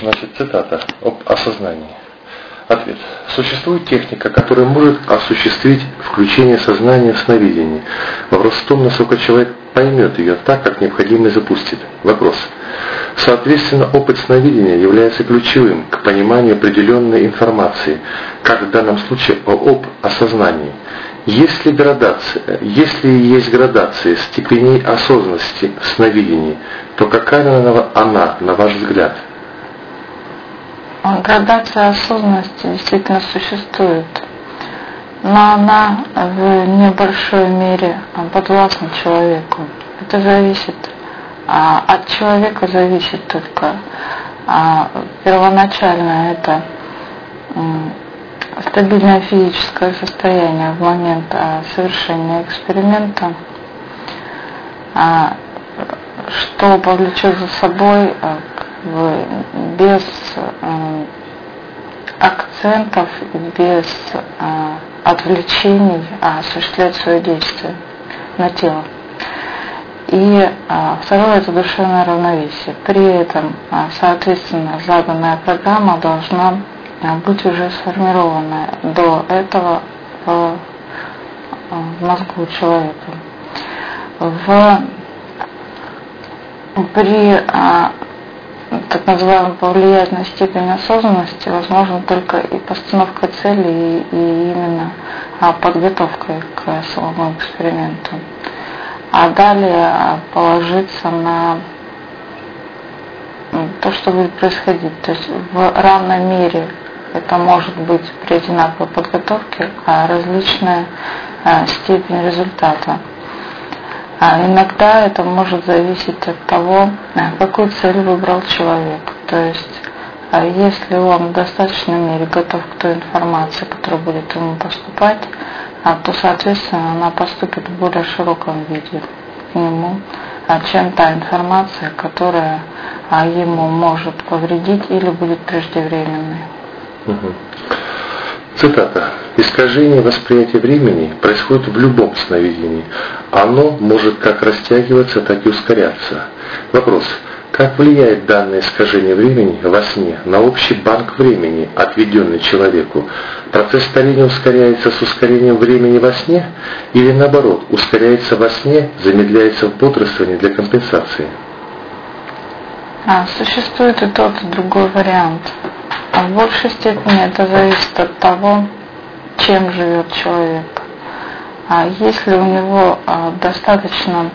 Значит, цитата об осознании. Ответ. Существует техника, которая может осуществить включение сознания в сновидение. Вопрос в том, насколько человек поймет ее так, как необходимо и запустит. Вопрос. Соответственно, опыт сновидения является ключевым к пониманию определенной информации, как в данном случае об осознании. Если, градация, если есть градация степеней осознанности в сновидении, то какая она, она на ваш взгляд – Градация осознанности действительно существует, но она в небольшой мере подвластна человеку. Это зависит, а, от человека зависит только а, первоначально это стабильное физическое состояние в момент а, совершения эксперимента, что повлечет за собой без э, акцентов, без э, отвлечений а осуществлять свое действие на тело. И а, второе это душевное равновесие. При этом, а, соответственно, заданная программа должна а, быть уже сформирована до этого в, в мозгу человека. В, при а, так называемая повлиятельная степень осознанности возможно только и постановка цели, и, и именно а, подготовкой к самому эксперименту. А далее а, положиться на то, что будет происходить. То есть в равной мере это может быть при одинаковой подготовке, а различная а, степень результата. А иногда это может зависеть от того, а, какую цель выбрал человек. То есть, а если он в достаточной мере готов к той информации, которая будет ему поступать, а, то, соответственно, она поступит в более широком виде к нему, чем та информация, которая ему может повредить или будет преждевременной. Угу. Цитата. «Искажение восприятия времени происходит в любом сновидении. Оно может как растягиваться, так и ускоряться». Вопрос. Как влияет данное искажение времени во сне на общий банк времени, отведенный человеку? Процесс старения ускоряется с ускорением времени во сне или наоборот, ускоряется во сне, замедляется в бодрствовании для компенсации? А, существует и тот, и другой вариант. А в большей степени это зависит от того, чем живет человек. А если у него а, достаточно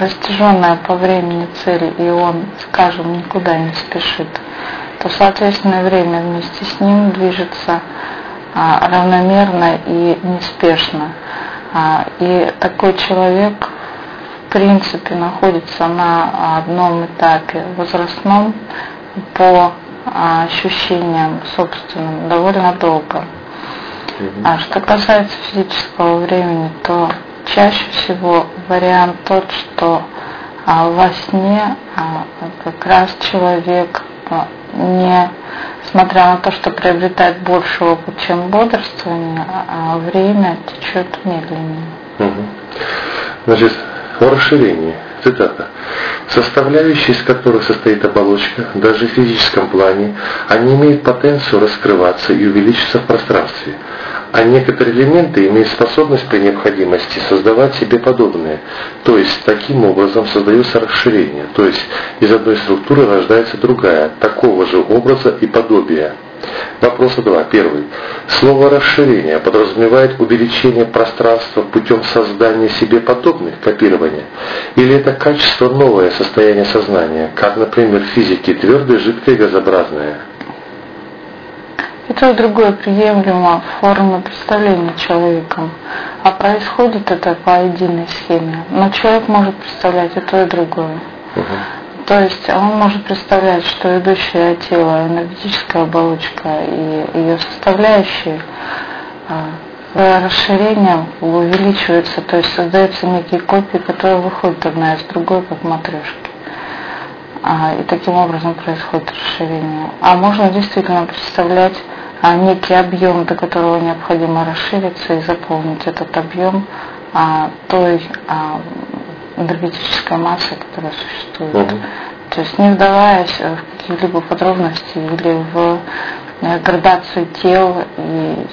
растяженная по времени цель, и он, скажем, никуда не спешит, то, соответственно, время вместе с ним движется а, равномерно и неспешно. А, и такой человек, в принципе, находится на одном этапе возрастном по ощущениям собственным довольно долго. А что касается физического времени, то чаще всего вариант тот, что а, во сне а, как раз человек а, не, смотря на то, что приобретает больше опыт, чем бодрствование, а, а время течет медленнее. Угу. Значит, о расширении. Цитата. «Составляющие, из которых состоит оболочка, даже в физическом плане, они имеют потенцию раскрываться и увеличиться в пространстве, а некоторые элементы имеют способность при необходимости создавать себе подобные, то есть таким образом создается расширение, то есть из одной структуры рождается другая, такого же образа и подобия». Вопроса два. Первый. Слово «расширение» подразумевает увеличение пространства путем создания себе подобных, копирования, или это качество новое состояние сознания, как, например, в физике твердое, жидкое, газообразное? И то, и другое приемлемо форма представления человеком, а происходит это по единой схеме. Но человек может представлять и то, и другое. Угу. То есть он может представлять, что идущее тело, энергетическая оболочка и ее составляющие а, расширением увеличиваются, то есть создаются некие копии, которые выходят одна из другой, как матрешки. А, и таким образом происходит расширение. А можно действительно представлять а, некий объем, до которого необходимо расшириться и заполнить этот объем а, той энергетической массой, которая существует. Угу. То есть не вдаваясь в какие-либо подробности или в э, градацию тел и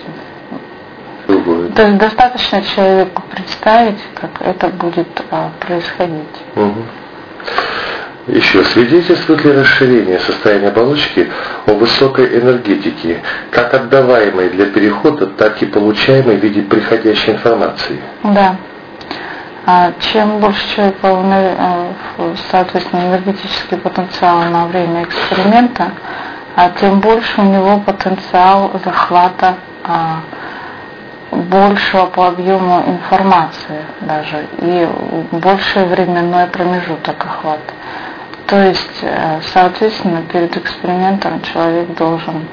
Другое. то есть достаточно человеку представить, как это будет а, происходить. Угу. Еще свидетельствует ли расширение состояния оболочки о высокой энергетике, как отдаваемой для перехода, так и получаемой в виде приходящей информации? Да. А чем больше человека, э, соответственно, энергетический потенциал на время эксперимента, а тем больше у него потенциал захвата а, большего по объему информации даже и больший временной промежуток охвата. То есть, э, соответственно, перед экспериментом человек должен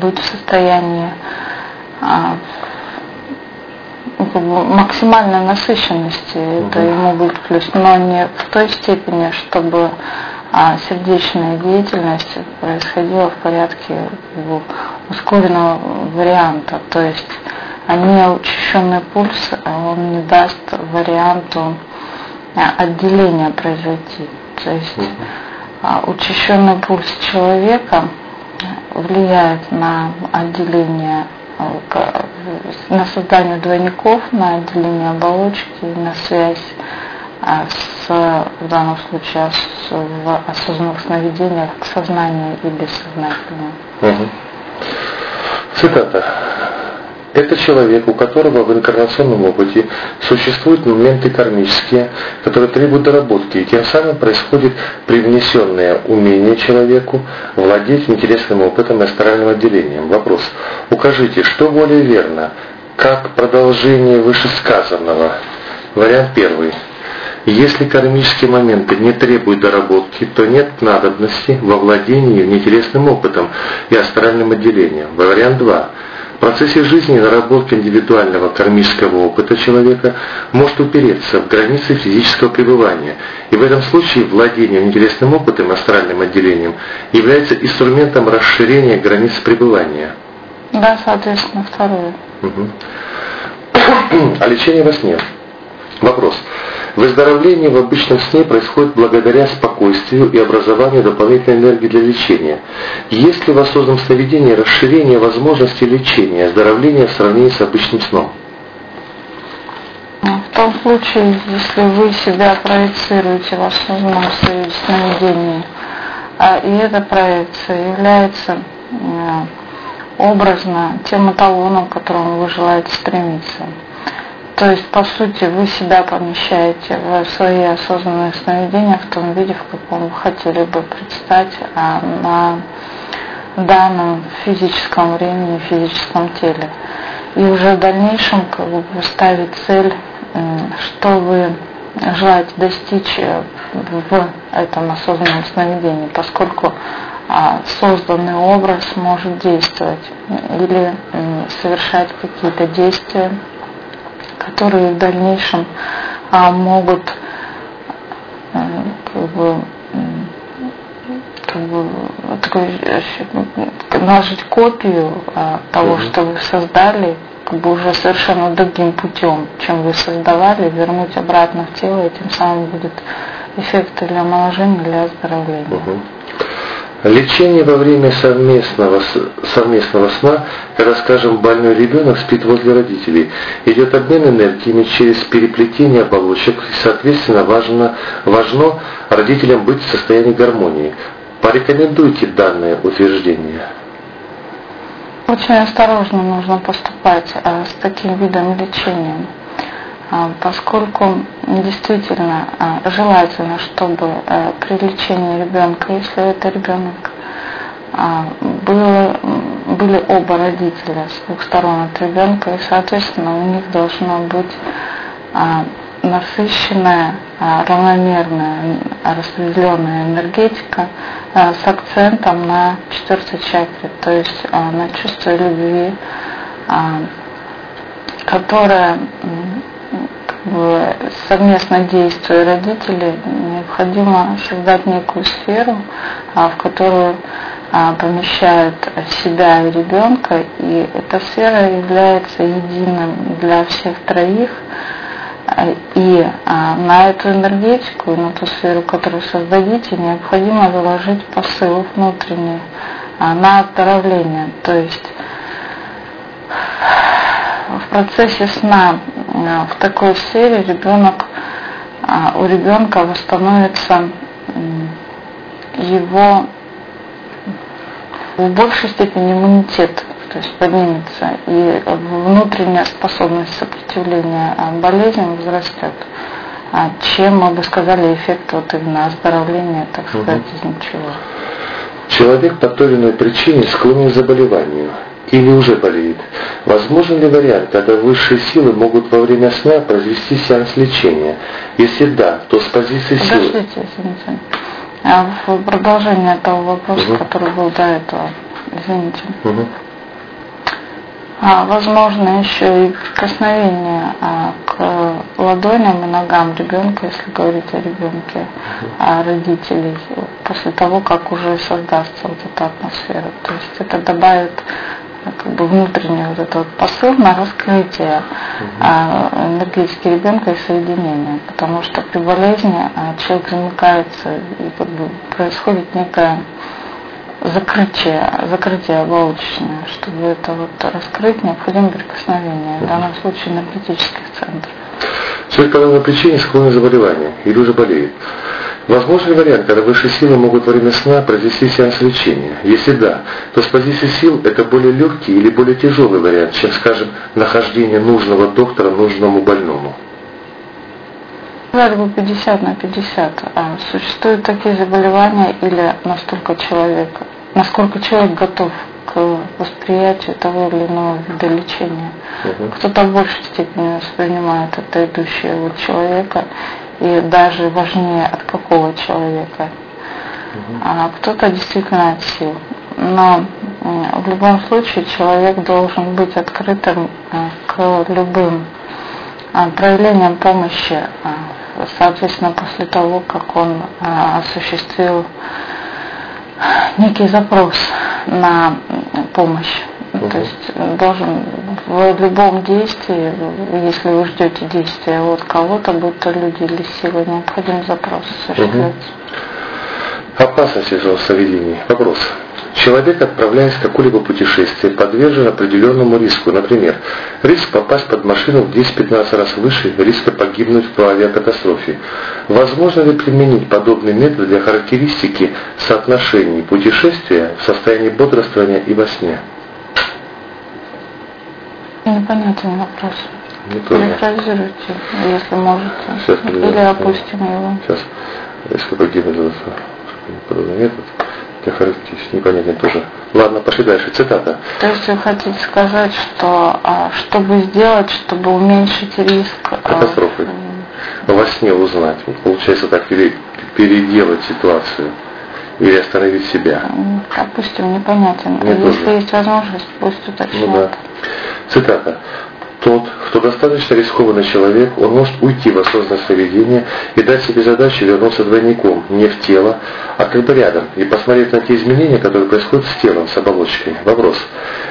быть в состоянии а, максимальной насыщенности, это ему будет плюс, но не в той степени, чтобы а сердечная деятельность происходила в порядке ускоренного варианта, то есть а не учащенный пульс, а он не даст варианту отделения произойти. То есть а, учащенный пульс человека влияет на отделение, а, на создание двойников, на отделение оболочки, на связь а, с, в данном случае с, в осознанных сновидениях к сознанию и бессознательному. Угу. Цитата. Это человек, у которого в инкарнационном опыте существуют моменты кармические, которые требуют доработки, и тем самым происходит привнесенное умение человеку владеть интересным опытом и астральным отделением. Вопрос. Укажите, что более верно, как продолжение вышесказанного? Вариант первый. Если кармические моменты не требуют доработки, то нет надобности во владении внеинтересным опытом и астральным отделением. Вариант 2. В процессе жизни наработка индивидуального кармического опыта человека может упереться в границы физического пребывания, и в этом случае владение интересным опытом, астральным отделением, является инструментом расширения границ пребывания. Да, соответственно, второе. Угу. А лечение во сне? Вопрос. Выздоровление в обычном сне происходит благодаря спокойствию и образованию дополнительной энергии для лечения. Есть ли в осознанном сновидении расширение возможностей лечения, оздоровления в сравнении с обычным сном? В том случае, если вы себя проецируете в осознанном сновидении, а, и эта проекция является образно тем эталоном, к которому вы желаете стремиться, то есть, по сути, вы себя помещаете в свои осознанные сновидения в том виде, в каком вы хотели бы предстать а на данном физическом времени, физическом теле. И уже в дальнейшем как бы ставить цель, что вы желаете достичь э, в этом осознанном сновидении, поскольку а, созданный образ может действовать или совершать какие-то действия которые в дальнейшем а, могут а, как бы, как бы такой, наложить копию а, того, mm что вы создали, как бы уже совершенно другим путем, чем вы создавали, вернуть обратно в тело, и тем самым будет эффект для омоложения, для оздоровления. mm Лечение во время совместного, совместного сна, когда, скажем, больной ребенок спит возле родителей, идет обмен энергиями через переплетение оболочек, и, соответственно, важно, важно родителям быть в состоянии гармонии. Порекомендуйте данное утверждение. Очень осторожно нужно поступать а, с таким видом лечения. А, поскольку действительно а, желательно, чтобы э, при лечении ребенка, если это ребенок, а, было, были оба родителя с двух сторон от ребенка, и, соответственно, у них должна быть насыщенная, равномерная, распределенная энергетика с акцентом на четвертой чакре, то есть на чувство любви, которое совместно действуя родителей, необходимо создать некую сферу, а, в которую а, помещают себя и ребенка, и эта сфера является единым для всех троих И а, на эту энергетику, на ту сферу, которую создадите, необходимо заложить посыл внутренний на оздоровление. То есть в процессе сна в такой сфере ребенок, а, у ребенка восстановится его в большей степени иммунитет, то есть поднимется, и внутренняя способность сопротивления а, болезням возрастет, чем, мы бы сказали, эффект вот именно оздоровления, так сказать, из ничего. Человек по той или иной причине склонен к заболеванию или уже болеет. Возможен ли вариант, когда высшие силы могут во время сна произвести сеанс лечения? Если да, то с позиции силы... Подождите, извините. А в продолжение того вопроса, угу. который был до этого, извините. Угу. А, возможно еще и прикосновение а, к ладоням и ногам ребенка, если говорить о ребенке, а родителей, после того, как уже создастся вот эта атмосфера. То есть это добавит как бы внутренний вот этот посыл на раскрытие а, энергетики ребенка и соединения. Потому что при болезни а, человек замыкается и как бы происходит некое закрытие, закрытие оболочечное. Чтобы это вот раскрыть, необходимо прикосновение, в данном случае энергетических центров. Человек по данной причине склонен к или уже болеет. Возможный вариант, когда высшие силы могут во время сна произвести сеанс лечения? Если да, то с позиции сил это более легкий или более тяжелый вариант, чем, скажем, нахождение нужного доктора нужному больному. Сказали бы 50 на 50. А существуют такие заболевания или настолько человек, насколько человек готов к восприятию того или иного вида лечения. Угу. Кто-то в большей степени воспринимает это идущее от человека, и даже важнее от какого человека. Угу. А кто-то действительно от сил. Но в любом случае человек должен быть открытым э, к любым э, проявлениям помощи, э, соответственно, после того, как он осуществил некий запрос на помощь. Угу. То есть должен в любом действии, если вы ждете действия от кого-то, будь то люди или силы, необходим запрос осуществлять. Угу. Опасность соведений. Вопрос. Человек, отправляясь в какое-либо путешествие, подвержен определенному риску. Например, риск попасть под машину в 10-15 раз выше риска погибнуть в авиакатастрофе. Возможно ли применить подобный метод для характеристики соотношений путешествия в состоянии бодрствования и во сне? Непонятный вопрос. Не Перефразируйте, если можете. Сейчас, Или опустим его. Сейчас. Если погибнет подобный метод для характеристики, непонятно тоже. Ладно, пошли дальше. Цитата. То есть вы хотите сказать, что а, чтобы сделать, чтобы уменьшить риск а, катастрофы, а, во сне узнать, получается так переделать ситуацию или остановить себя. Допустим, непонятен. Мне Если тоже. есть возможность, пусть уточнят. Ну, да. Цитата. Тот, кто достаточно рискованный человек, он может уйти в осознанное сновидение и дать себе задачу вернуться двойником, не в тело, а как бы рядом, и посмотреть на те изменения, которые происходят с телом, с оболочкой. Вопрос.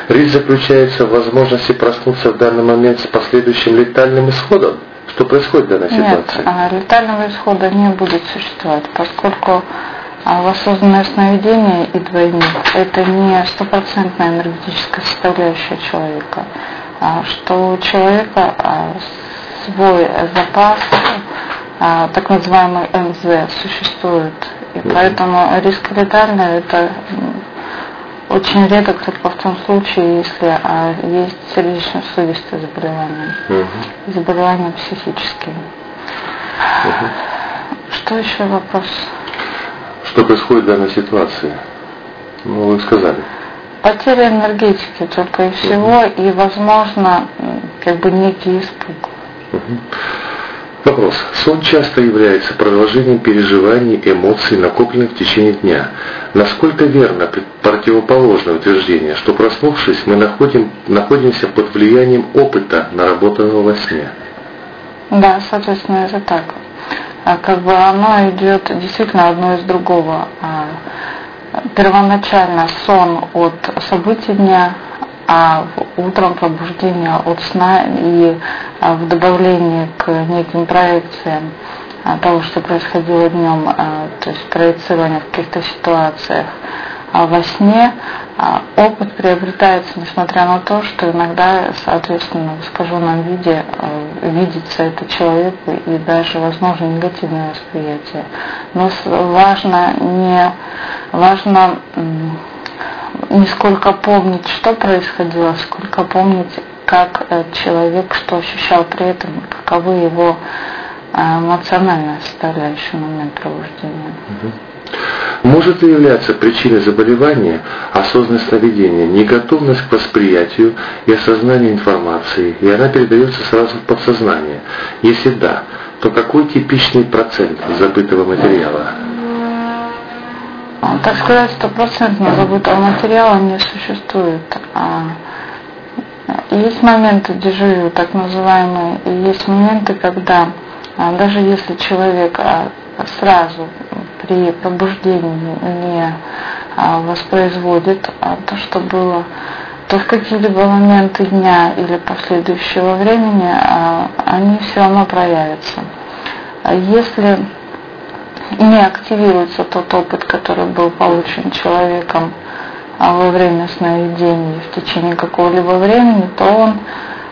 Риск заключается в возможности проснуться в данный момент с последующим летальным исходом? Что происходит в данной ситуации? Нет, летального исхода не будет существовать, поскольку а в осознанное сновидение и двойник – это не стопроцентная энергетическая составляющая человека, а что у человека а, свой запас, а, так называемый МЗ, существует. И поэтому риск летальный – это очень редко, только в том случае, если а, есть сердечно-сосудистые заболевания, угу. заболевания психические. Угу. Что еще вопрос? Что происходит в данной ситуации? Ну, вы сказали. Потеря энергетики только и всего, угу. и, возможно, как бы некий испуг. Угу. Вопрос. Сон часто является продолжением переживаний, эмоций, накопленных в течение дня. Насколько верно противоположное утверждение, что проснувшись, мы находим, находимся под влиянием опыта, наработанного во сне? Да, соответственно, это так. А как бы оно идет действительно одно из другого. Первоначально сон от событий дня, а утром пробуждение от сна и а, в добавлении к неким проекциям а, того, что происходило днем, а, то есть проецирование в каких-то ситуациях. Во сне опыт приобретается, несмотря на то, что иногда, соответственно, в искаженном виде видится это человеку и даже, возможно, негативное восприятие. Но важно не важно не сколько помнить, что происходило, сколько помнить, как э, человек что ощущал при этом, каковы его э, эмоциональная составляющая в момент пробуждения. Может ли являться причиной заболевания осознанное сновидение, неготовность к восприятию и осознанию информации, и она передается сразу в подсознание? Если да, то какой типичный процент забытого материала? так сказать, стопроцентно забытого материала не существует. А есть моменты дежавю, так называемые, и есть моменты, когда а, даже если человек а, сразу при пробуждении не а, воспроизводит то, что было, то в какие-либо моменты дня или последующего времени они все равно проявятся. Если не активируется тот опыт, который был получен человеком а, во время сновидений в течение какого-либо времени, то он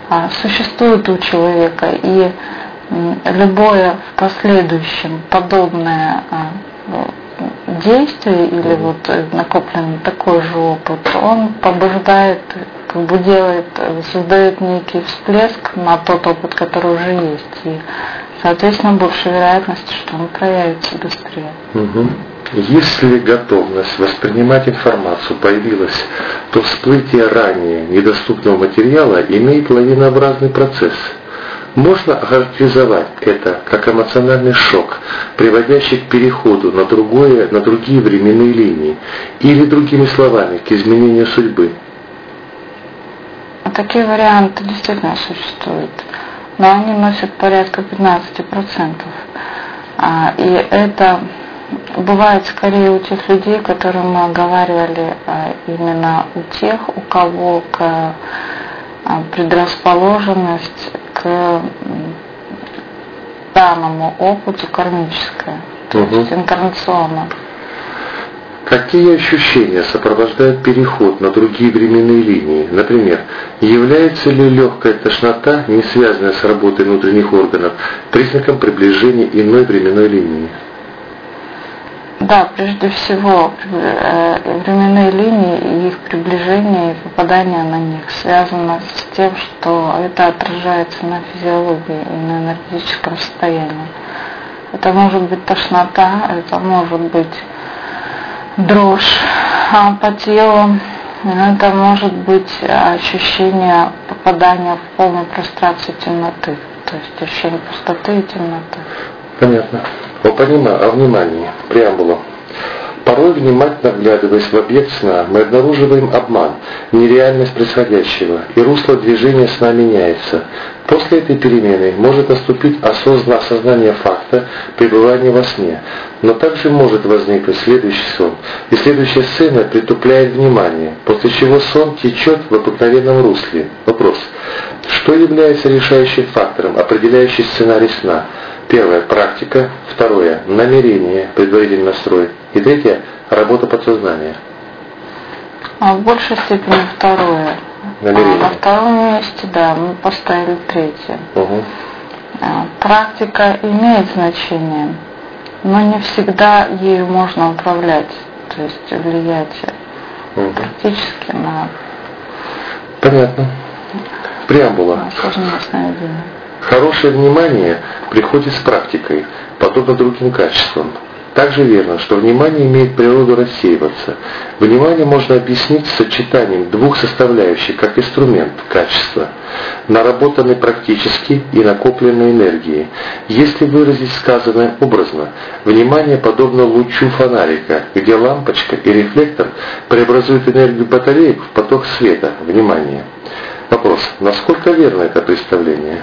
а, существует у человека, и любое в последующем подобное действие или вот накопленный такой же опыт, он побуждает, как бы делает, создает некий всплеск на тот опыт, который уже есть. И Соответственно, больше вероятность, что он проявится быстрее. Угу. Если готовность воспринимать информацию появилась, то всплытие ранее недоступного материала имеет лавинообразный процесс. Можно охарактеризовать это как эмоциональный шок, приводящий к переходу на, другое, на другие временные линии, или, другими словами, к изменению судьбы. Такие варианты действительно существуют но они носят порядка 15%. А, и это бывает скорее у тех людей, которые мы оговаривали, а, именно у тех, у кого к, а, предрасположенность к данному опыту кармическая, то угу. есть инкарнационно. Какие ощущения сопровождают переход на другие временные линии? Например, является ли легкая тошнота, не связанная с работой внутренних органов, признаком приближения иной временной линии? Да, прежде всего, э, временные линии и их приближение и попадание на них связано с тем, что это отражается на физиологии и на энергетическом состоянии. Это может быть тошнота, это может быть дрожь а по телу. Это может быть ощущение попадания в полную прострацию темноты, то есть ощущение пустоты и темноты. Понятно. О, понимаю, о внимании, преамбула. Порой, внимательно вглядываясь в объект сна, мы обнаруживаем обман, нереальность происходящего, и русло движения сна меняется. После этой перемены может наступить осознание факта пребывания во сне, но также может возникнуть следующий сон, и следующая сцена притупляет внимание, после чего сон течет в обыкновенном русле. Вопрос. Что является решающим фактором, определяющий сценарий сна? Первое – практика. Второе – намерение, предварительный настрой. И третье – работа подсознания. А в большей степени второе. Намерение. А на втором месте, да, мы поставили третье. Угу. Практика имеет значение, но не всегда ею можно управлять, то есть влиять угу. практически на... Понятно. Преамбула. На. Хорошее внимание приходит с практикой, подобно другим качествам. Также верно, что внимание имеет природу рассеиваться. Внимание можно объяснить сочетанием двух составляющих, как инструмент – качества, наработанной практически и накопленной энергии. Если выразить сказанное образно, внимание подобно лучу фонарика, где лампочка и рефлектор преобразуют энергию батареек в поток света, внимание. Вопрос, насколько верно это представление?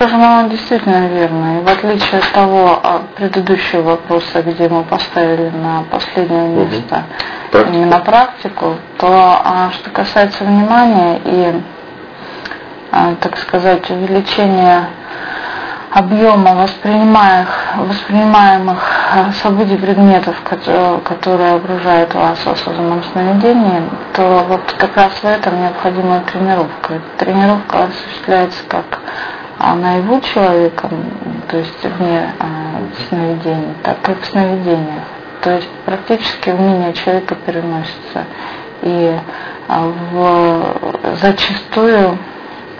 Скажем, оно действительно верно. И в отличие от того от предыдущего вопроса, где мы поставили на последнее место угу. именно практику, то а, что касается внимания и, а, так сказать, увеличения объема воспринимаемых, воспринимаемых э, событий предметов, которые окружают вас в осознанном сновидении, то вот как раз в этом необходима тренировка. Тренировка осуществляется как а, наяву человека, то есть вне а, сновидений, так и в сновидениях. То есть практически умение человека переносится. И а, в, зачастую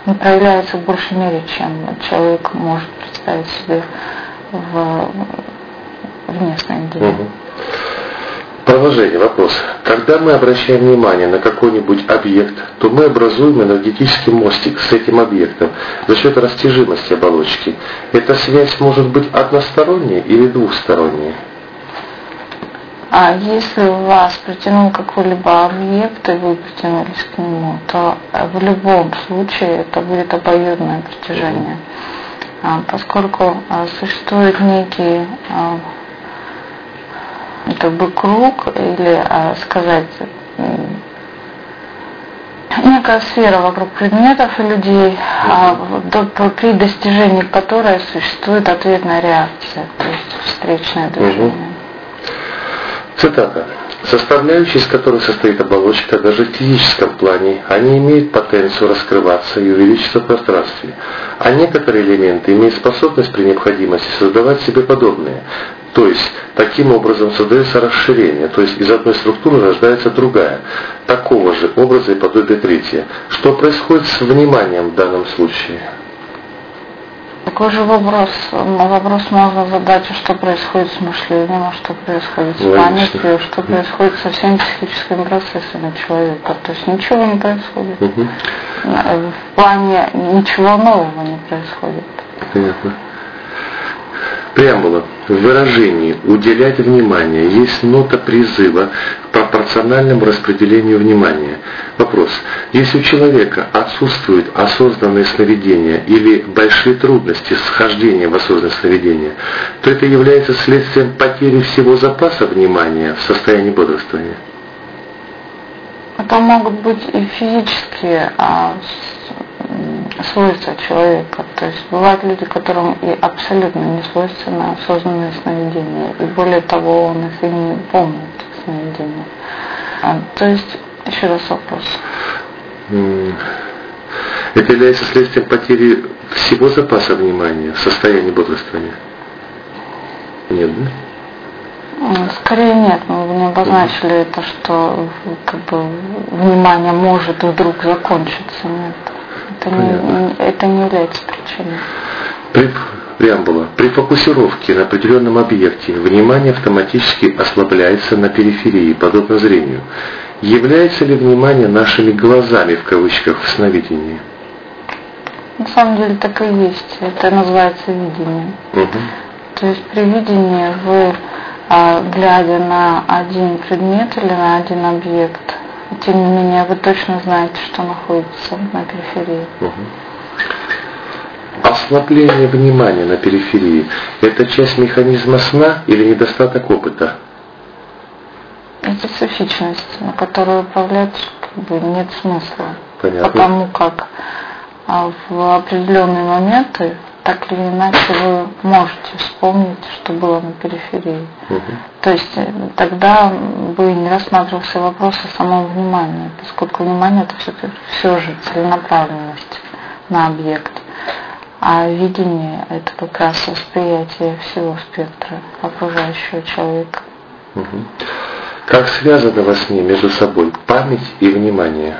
не проявляется в большей мере, чем человек может представить себе в, в местном деле. Угу. Продолжение, вопрос. Когда мы обращаем внимание на какой-нибудь объект, то мы образуем энергетический мостик с этим объектом за счет растяжимости оболочки. Эта связь может быть односторонняя или двухсторонняя? А если вас притянул какой-либо объект, и вы притянулись к нему, то в любом случае это будет обоюдное притяжение. А, поскольку а, существует некий а, как бы круг или сказать некая сфера вокруг предметов и людей, при достижении которой существует ответная реакция, то есть встречное движение. Цитата. Составляющие, из которых состоит оболочка, даже в физическом плане, они имеют потенцию раскрываться и увеличиться в пространстве. А некоторые элементы имеют способность при необходимости создавать себе подобные. То есть, таким образом создается расширение, то есть из одной структуры рождается другая. Такого же образа и подобие третье. Что происходит с вниманием в данном случае? Такой же вопрос, вопрос можно задать, что происходит с мышлением, а что происходит с памятью, что происходит со всеми психическими процессами человека. То есть ничего не происходит. Угу. В плане ничего нового не происходит. Понятно. Преамбула. В выражении «уделять внимание» есть нота призыва к пропорциональному распределению внимания. Вопрос. Если у человека отсутствует осознанное сновидение или большие трудности с хождением в осознанное сновидение, то это является следствием потери всего запаса внимания в состоянии бодрствования. Это могут быть и физические а, свойства человека. То есть бывают люди, которым и абсолютно не свойственно осознанное сновидение. И более того, он их и не помнит, сновидение. А, то есть, еще раз вопрос. Это является следствием потери всего запаса внимания в состоянии бодрствования? Нет, да? Скорее нет, мы не обозначили это, что как бы, внимание может вдруг закончиться. Нет. Это не, это не является причиной. При, преамбула. При фокусировке на определенном объекте внимание автоматически ослабляется на периферии, подобно зрению. Является ли внимание нашими глазами, в кавычках, в сновидении? На самом деле так и есть. Это называется видение. Угу. То есть при видении вы, а, глядя на один предмет или на один объект, тем не менее, вы точно знаете, что находится на периферии. Угу. Ослабление внимания на периферии – это часть механизма сна или недостаток опыта? Это специфичность, на которую управлять как бы, нет смысла. Понятно. Потому как а, в определенные моменты так или иначе вы можете вспомнить, что было на периферии. Угу. То есть э, тогда бы не рассматривался вопрос о самом внимании, поскольку внимание это все, все же целенаправленность на объект. А видение это как раз восприятие всего спектра окружающего человека. Угу. Как связаны во сне между собой память и внимание?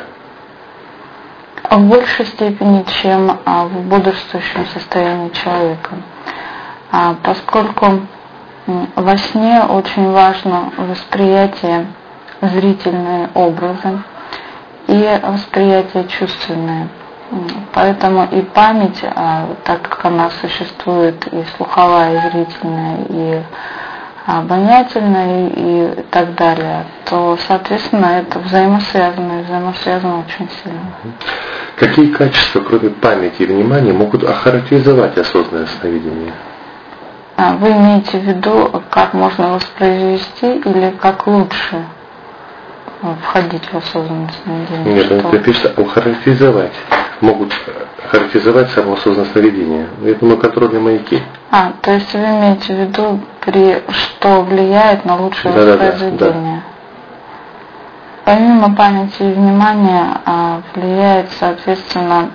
В большей степени, чем а, в бодрствующем состоянии человека. А, поскольку во сне очень важно восприятие зрительные образы и восприятие чувственное. Поэтому и память, а, так как она существует и слуховая, и зрительная, и обонятельная и так далее, то, соответственно, это взаимосвязано и взаимосвязано очень сильно. Какие качества, кроме памяти и внимания, могут охарактеризовать осознанное сновидение? А вы имеете в виду, как можно воспроизвести или как лучше входить в осознанное сновидение? Нет, это пишется охарактеризовать. Могут характеризовать само осознанное сновидение. Я думаю, контрольные маяки. А, то есть вы имеете в виду, при, что влияет на лучшее да, воспроизведение? Да, да, да. Помимо памяти и внимания а, влияет, соответственно,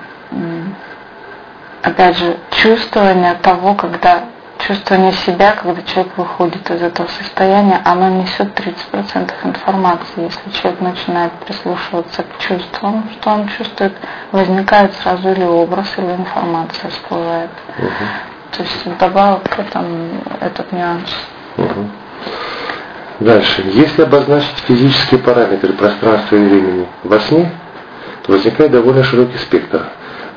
опять же, чувствование того, когда чувствование себя, когда человек выходит из этого состояния, оно несет 30% информации. Если человек начинает прислушиваться к чувствам, что он чувствует, возникает сразу или образ, или информация всплывает. Угу. То есть добавок к этому этот нюанс. Угу. Дальше. Если обозначить физические параметры пространства и времени во сне, то возникает довольно широкий спектр.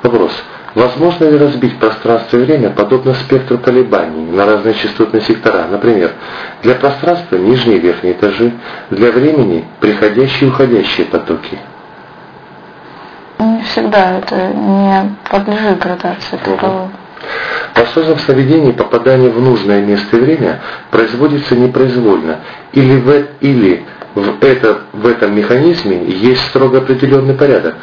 Вопрос. Возможно ли разбить пространство и время подобно спектру колебаний на разные частотные сектора? Например, для пространства нижние и верхние этажи, для времени приходящие и уходящие потоки. Не всегда это не подлежит градации. Угу. В осознанном сновидении попадание в нужное место и время производится непроизвольно, или в, или в, это, в этом механизме есть строго определенный порядок.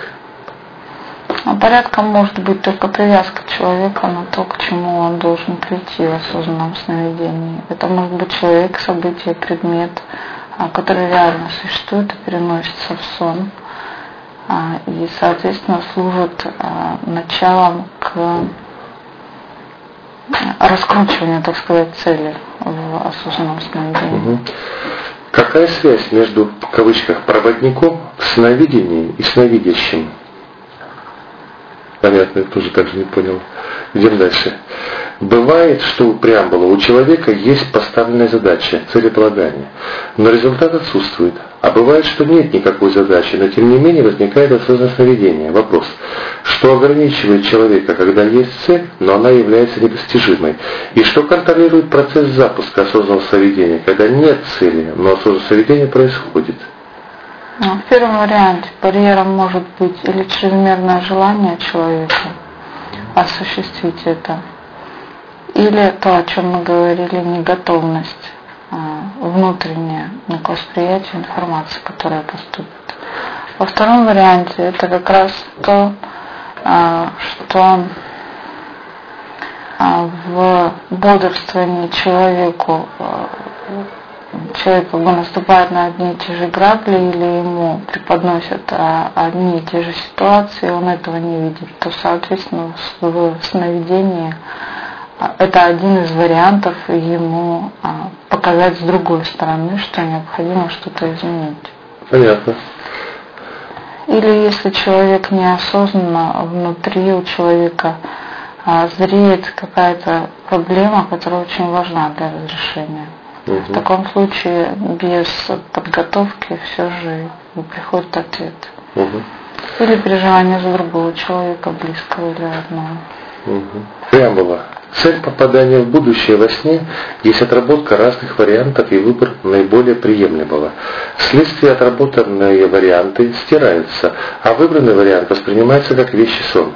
А порядком может быть только привязка человека на то, к чему он должен прийти в осознанном сновидении. Это может быть человек, событие, предмет, а, который реально существует и переносится в сон. А, и, соответственно, служит началом к раскручивания, так сказать, цели в осознанном сновидении. Какая связь между, в кавычках, проводником в сновидении и сновидящим? Понятно, я тоже так же не понял. Идем дальше. Бывает, что у преамбула у человека есть поставленная задача, целеполагание, но результат отсутствует. А бывает, что нет никакой задачи, но тем не менее возникает осознанное сновидение. Вопрос, что ограничивает человека, когда есть цель, но она является недостижимой? И что контролирует процесс запуска осознанного сновидения, когда нет цели, но осознанное сновидение происходит? Ну, в первом варианте барьером может быть или чрезмерное желание человека осуществить это, или то, о чем мы говорили, неготовность а, внутренняя к восприятию информации, которая поступит. Во втором варианте это как раз то, а, что а, в бодрствовании человеку человек как бы наступает на одни и те же грабли или ему преподносят а, одни и те же ситуации, он этого не видит, то, соответственно, в сновидении а, это один из вариантов ему а, показать с другой стороны, что необходимо что-то изменить. Понятно. Или если человек неосознанно внутри у человека зреет какая-то проблема, которая очень важна для разрешения. Угу. В таком случае без подготовки все же приходит ответ. Угу. Или переживание за другого человека, близкого или родного. Угу. Преамбула. Цель попадания в будущее во сне есть отработка разных вариантов и выбор наиболее приемлемого. Вследствие отработанные варианты стираются, а выбранный вариант воспринимается как вещий сон.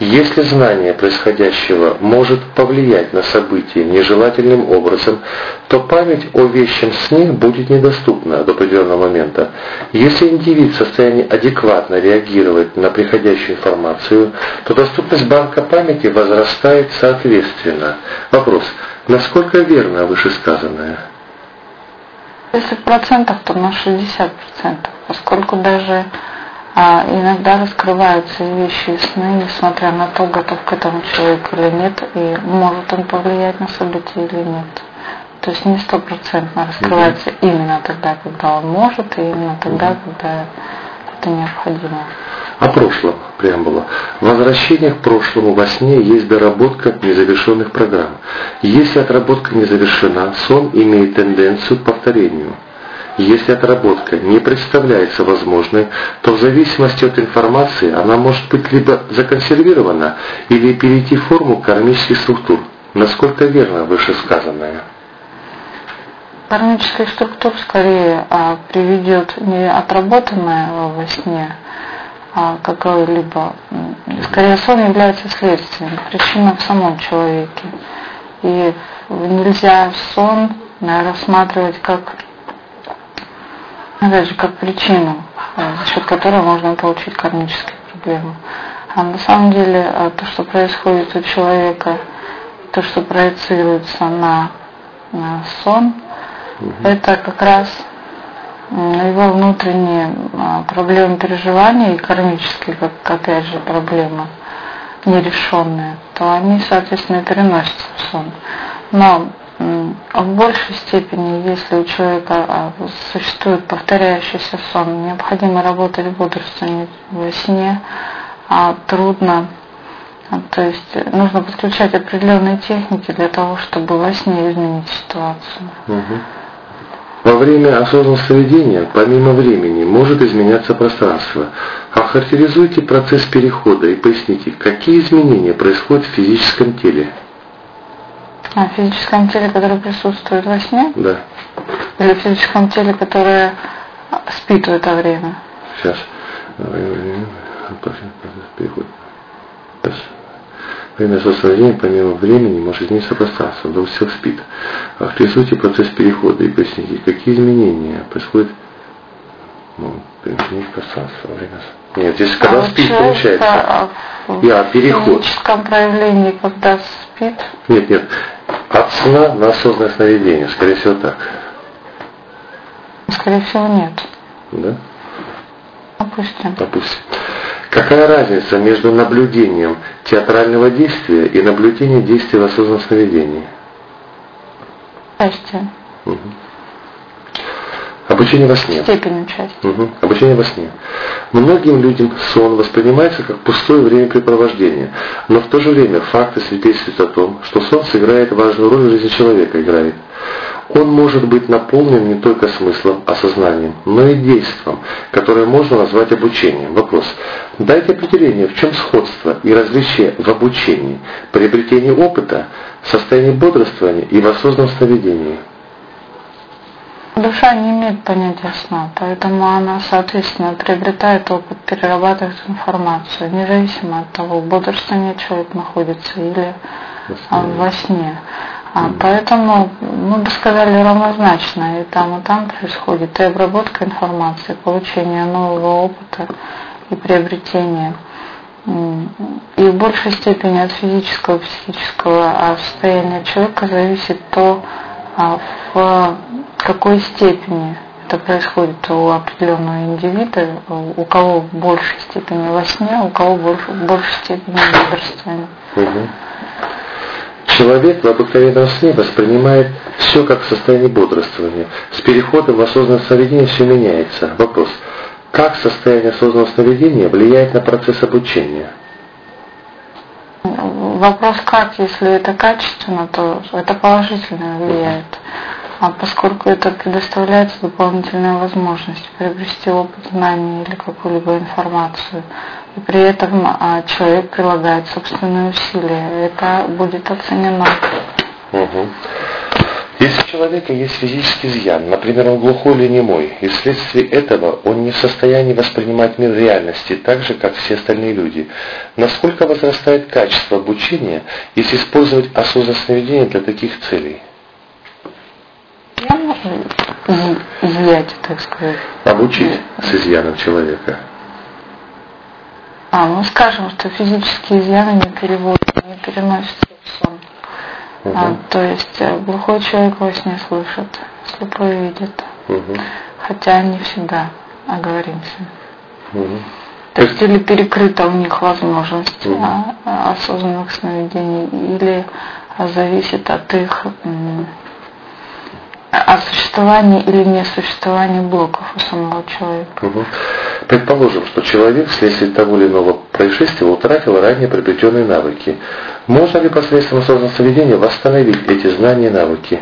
Если знание происходящего может повлиять на события нежелательным образом, то память о вещем сне будет недоступна до определенного момента. Если индивид в состоянии адекватно реагировать на приходящую информацию, то доступность банка памяти возрастает соответственно естественно. Вопрос, насколько верно вышесказанное? Если в процентах, то на 60 процентов, поскольку даже а, иногда раскрываются вещи и сны, несмотря на то, готов к этому человек или нет, и может он повлиять на события или нет. То есть не стопроцентно раскрывается угу. именно тогда, когда он может, и именно тогда, угу. когда это необходимо. О прошлом преамбула. Возвращение к прошлому во сне есть доработка незавершенных программ. Если отработка не завершена, сон имеет тенденцию к повторению. Если отработка не представляется возможной, то в зависимости от информации она может быть либо законсервирована или перейти в форму кармических структур. Насколько верно вышесказанное? Кармических структур скорее а, приведет не отработанное во сне, а, какой-либо. Скорее, сон является следствием, причина в самом человеке. И нельзя сон рассматривать как, опять же, как причину, а, за счет которой можно получить кармические проблемы. А на самом деле а, то, что происходит у человека, то, что проецируется на, на сон, угу. это как раз его внутренние а, проблемы переживания и кармические, как опять же проблемы нерешенные, то они, соответственно, переносятся в сон. Но в большей степени, если у человека а, существует повторяющийся сон, необходимо работать бодрствование во сне, а трудно, а, то есть нужно подключать определенные техники для того, чтобы во сне изменить ситуацию. Угу. Во время осознанного сновидения, помимо времени, может изменяться пространство. Охарактеризуйте процесс перехода и поясните, какие изменения происходят в физическом теле. А в физическом теле, которое присутствует во сне? Да. Или в физическом теле, которое спит в это время? Сейчас. Переход. Сейчас. Время сосложения помимо времени может измениться пространство, до всех спит. Охарактеризуйте процесс перехода и поясните, какие изменения происходят ну, изменить пространство во время Нет, здесь когда а спит, получается. А Я, переход. В физическом проявлении, когда спит? Нет, нет. От сна на осознанное сновидение, скорее всего так. Скорее всего нет. Да? Допустим. Допустим. Какая разница между наблюдением театрального действия и наблюдением действия в осознанном сновидении? Счастье. Угу. Обучение во сне. Степень участия. Угу. Обучение во сне. Многим людям сон воспринимается как пустое времяпрепровождение, но в то же время факты свидетельствуют о том, что сон сыграет важную роль в жизни человека, играет. Он может быть наполнен не только смыслом, осознанием, но и действием, которое можно назвать обучением. Вопрос. Дайте определение, в чем сходство и различие в обучении, приобретении опыта, состоянии бодрствования и в осознанном сновидении. Душа не имеет понятия сна, поэтому она, соответственно, приобретает опыт, перерабатывает информацию, независимо от того, в бодрствовании человек находится или во сне. А, поэтому мы бы сказали равнозначно, и там, и там происходит и обработка информации, получение нового опыта и приобретение. И в большей степени от физического, психического состояния человека зависит то, а, в какой степени это происходит у определенного индивида, у кого в большей степени во сне, у кого в большей степени бодрствования. Угу. Человек в обыкновенном сне воспринимает все как состояние бодрствования. С переходом в осознанное сновидение все меняется. Вопрос. Как состояние осознанного сновидения влияет на процесс обучения? Вопрос как, если это качественно, то это положительно влияет. А поскольку это предоставляется дополнительная возможность приобрести опыт, знания или какую-либо информацию, и при этом а, человек прилагает собственные усилия, это будет оценено. Угу. Если у человека есть физический изъян, например, он глухой или немой, и вследствие этого он не в состоянии воспринимать мир реальности так же, как все остальные люди, насколько возрастает качество обучения, если использовать осознанное сновидение для таких целей? Я могу изъять, так сказать. Обучить с изъяном человека. А, ну скажем, что физические изъяны не переводят, не переносятся в сон. Угу. А, то есть э, глухой человек во сне слышит, слепой видит. Угу. Хотя не всегда оговоримся. Угу. То есть или перекрыта у них возможность угу. осознанных сновидений, или зависит от их о существовании или несуществовании блоков у самого человека. Угу. Предположим, что человек вследствие того или иного происшествия утратил ранее приобретенные навыки. Можно ли посредством осознанного сновидения восстановить эти знания и навыки?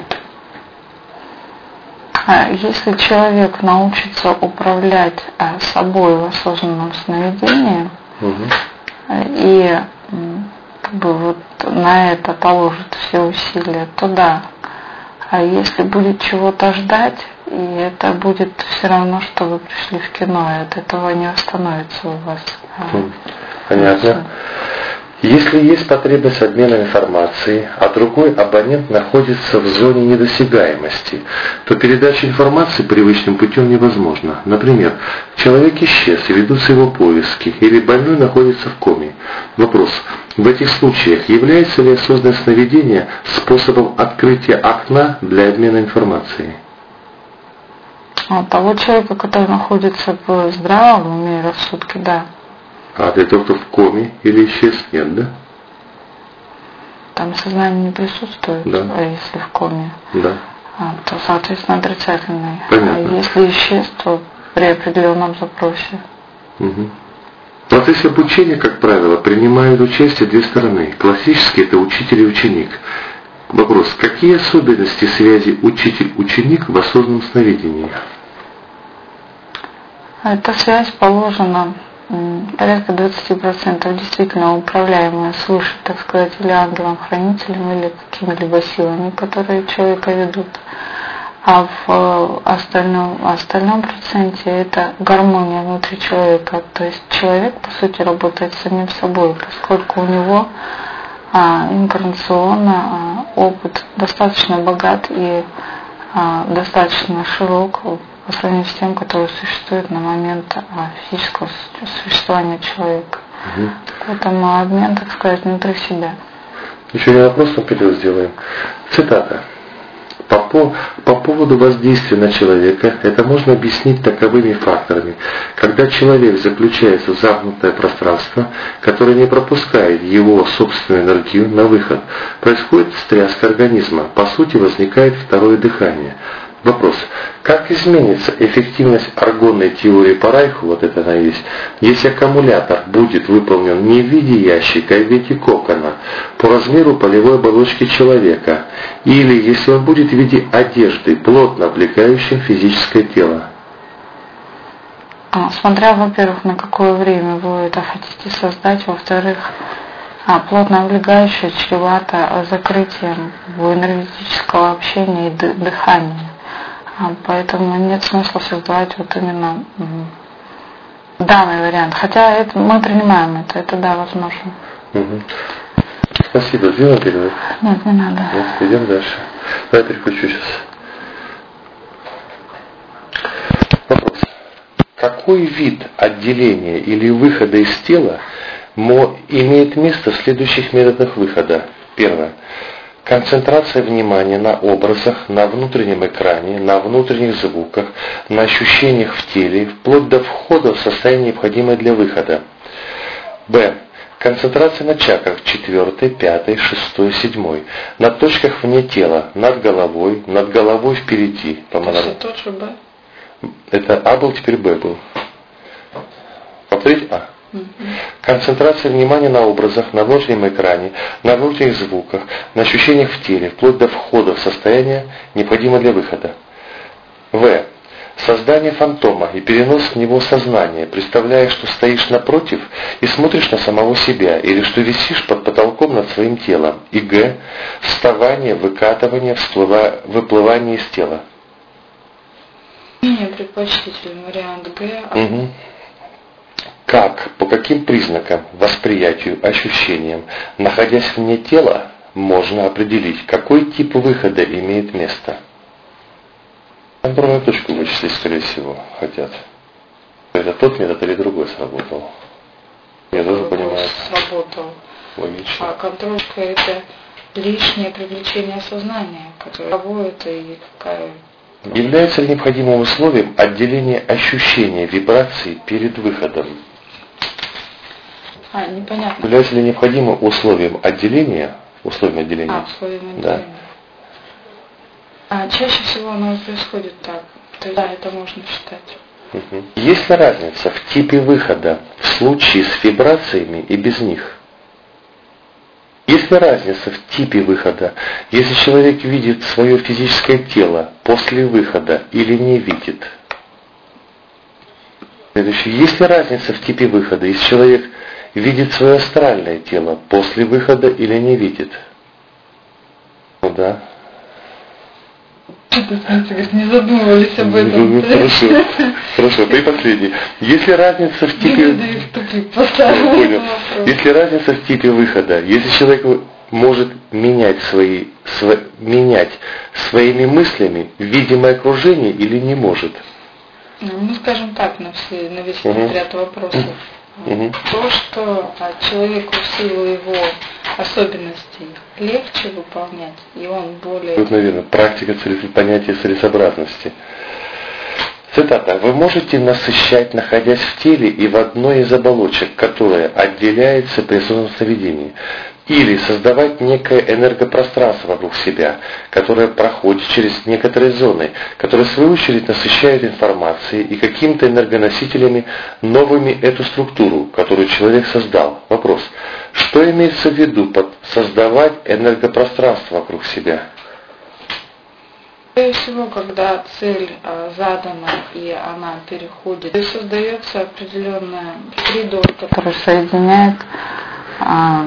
А если человек научится управлять а, собой в осознанном сновидении угу. и как бы вот на это положит все усилия, то да, а если будет чего-то ждать и это будет все равно, что вы пришли в кино, и от этого не остановится у вас. Хм. Понятно. Если есть потребность обмена информацией, а другой абонент находится в зоне недосягаемости, то передача информации привычным путем невозможна. Например, человек исчез и ведутся его поиски, или больной находится в коме. Вопрос. В этих случаях является ли осознанное сновидение способом открытия окна для обмена информацией? А того человека, который находится в здравом уме рассудке, да. А для того, кто в коме или исчез, нет, да? Там сознание не присутствует, да. а если в коме, да. а, то, соответственно, отрицательный. Понятно. А если исчез, то при определенном запросе. Угу. В процессе обучения, как правило, принимают участие две стороны. Классически это учитель и ученик. Вопрос. Какие особенности связи учитель-ученик в осознанном сновидении? Эта связь положена порядка 20% действительно управляемые свыше, так сказать, или ангелом-хранителем, или какими-либо силами, которые человека ведут. А в остальном, остальном проценте это гармония внутри человека. То есть человек, по сути, работает самим собой, поскольку у него а, инкарнационно а, опыт достаточно богат и а, достаточно широк по сравнению с тем, который существует на момент а, физического существования человека. Угу. Поэтому обмен, так сказать, внутри себя. Еще один вопрос вперед сделаем. Цитата. По, по, по поводу воздействия на человека это можно объяснить таковыми факторами. Когда человек заключается в замкнутое пространство, которое не пропускает его собственную энергию на выход, происходит встряска организма. По сути возникает второе дыхание. Вопрос. Как изменится эффективность аргонной теории по Райху, вот это она есть, если аккумулятор будет выполнен не в виде ящика, а в виде кокона, по размеру полевой оболочки человека, или если он будет в виде одежды, плотно облегающей физическое тело? А, смотря, во-первых, на какое время вы это хотите создать, во-вторых, а, плотно облегающее чревато закрытием энергетического общения и дыхания. Поэтому нет смысла создавать вот именно данный вариант. Хотя это, мы принимаем это, это да, возможно. Угу. Спасибо. Сделаем перерыв? Нет, не надо. Нет, идем дальше. Давай переключу сейчас. Вопрос. Какой вид отделения или выхода из тела имеет место в следующих методах выхода? Первое. Концентрация внимания на образах, на внутреннем экране, на внутренних звуках, на ощущениях в теле, вплоть до входа в состояние, необходимое для выхода. Б. Концентрация на чакрах 4, 5, 6, 7. На точках вне тела, над головой, над головой впереди. Это тот же Б? Это А был, теперь Б был. Повторить А. Концентрация внимания на образах, на внутреннем экране, на внутренних звуках, на ощущениях в теле, вплоть до входа в состояние, необходимое для выхода. В. Создание фантома и перенос в него сознания, представляя, что стоишь напротив и смотришь на самого себя, или что висишь под потолком над своим телом. И Г. Вставание, выкатывание, всплыва, выплывание из тела. Мне предпочтительный вариант Г. Угу как, по каким признакам, восприятию, ощущениям, находясь вне тела, можно определить, какой тип выхода имеет место. Контрольную точку вычислить, скорее всего, хотят. Это тот метод или другой сработал? Я тоже понимаю. Сработал. Логично. А контролька это лишнее привлечение сознания, которое работает и какая Является ли необходимым условием отделение ощущения вибраций перед выходом? А, непонятно. Является ли необходимым условием отделения, условием отделения? А, условием отделения. Да. А чаще всего оно происходит так. Да, это можно считать. Угу. Есть ли разница в типе выхода в случае с вибрациями и без них? Есть ли разница в типе выхода, если человек видит свое физическое тело после выхода или не видит? Следующее. Есть ли разница в типе выхода, если человек видит свое астральное тело после выхода или не видит? Ну да. не задумывались об этом. Ну, хорошо, хорошо. И последний. Если разница в типе... Понял. Если разница в типе выхода, если человек может менять свои, сво, менять своими мыслями видимое окружение или не может? Ну, скажем так, на, все, на весь угу. ряд вопросов. Угу. То, что а, человеку в силу его особенностей легче выполнять, и он более... Тут, наверное, практика понятия целесообразности. Цитата. «Вы можете насыщать, находясь в теле и в одной из оболочек, которая отделяется при сновидении или создавать некое энергопространство вокруг себя, которое проходит через некоторые зоны, которые в свою очередь насыщают информацией и какими-то энергоносителями новыми эту структуру, которую человек создал. Вопрос. Что имеется в виду под создавать энергопространство вокруг себя? Скорее всего, когда цель э, задана и она переходит, и создается определенный коридор, который соединяет а,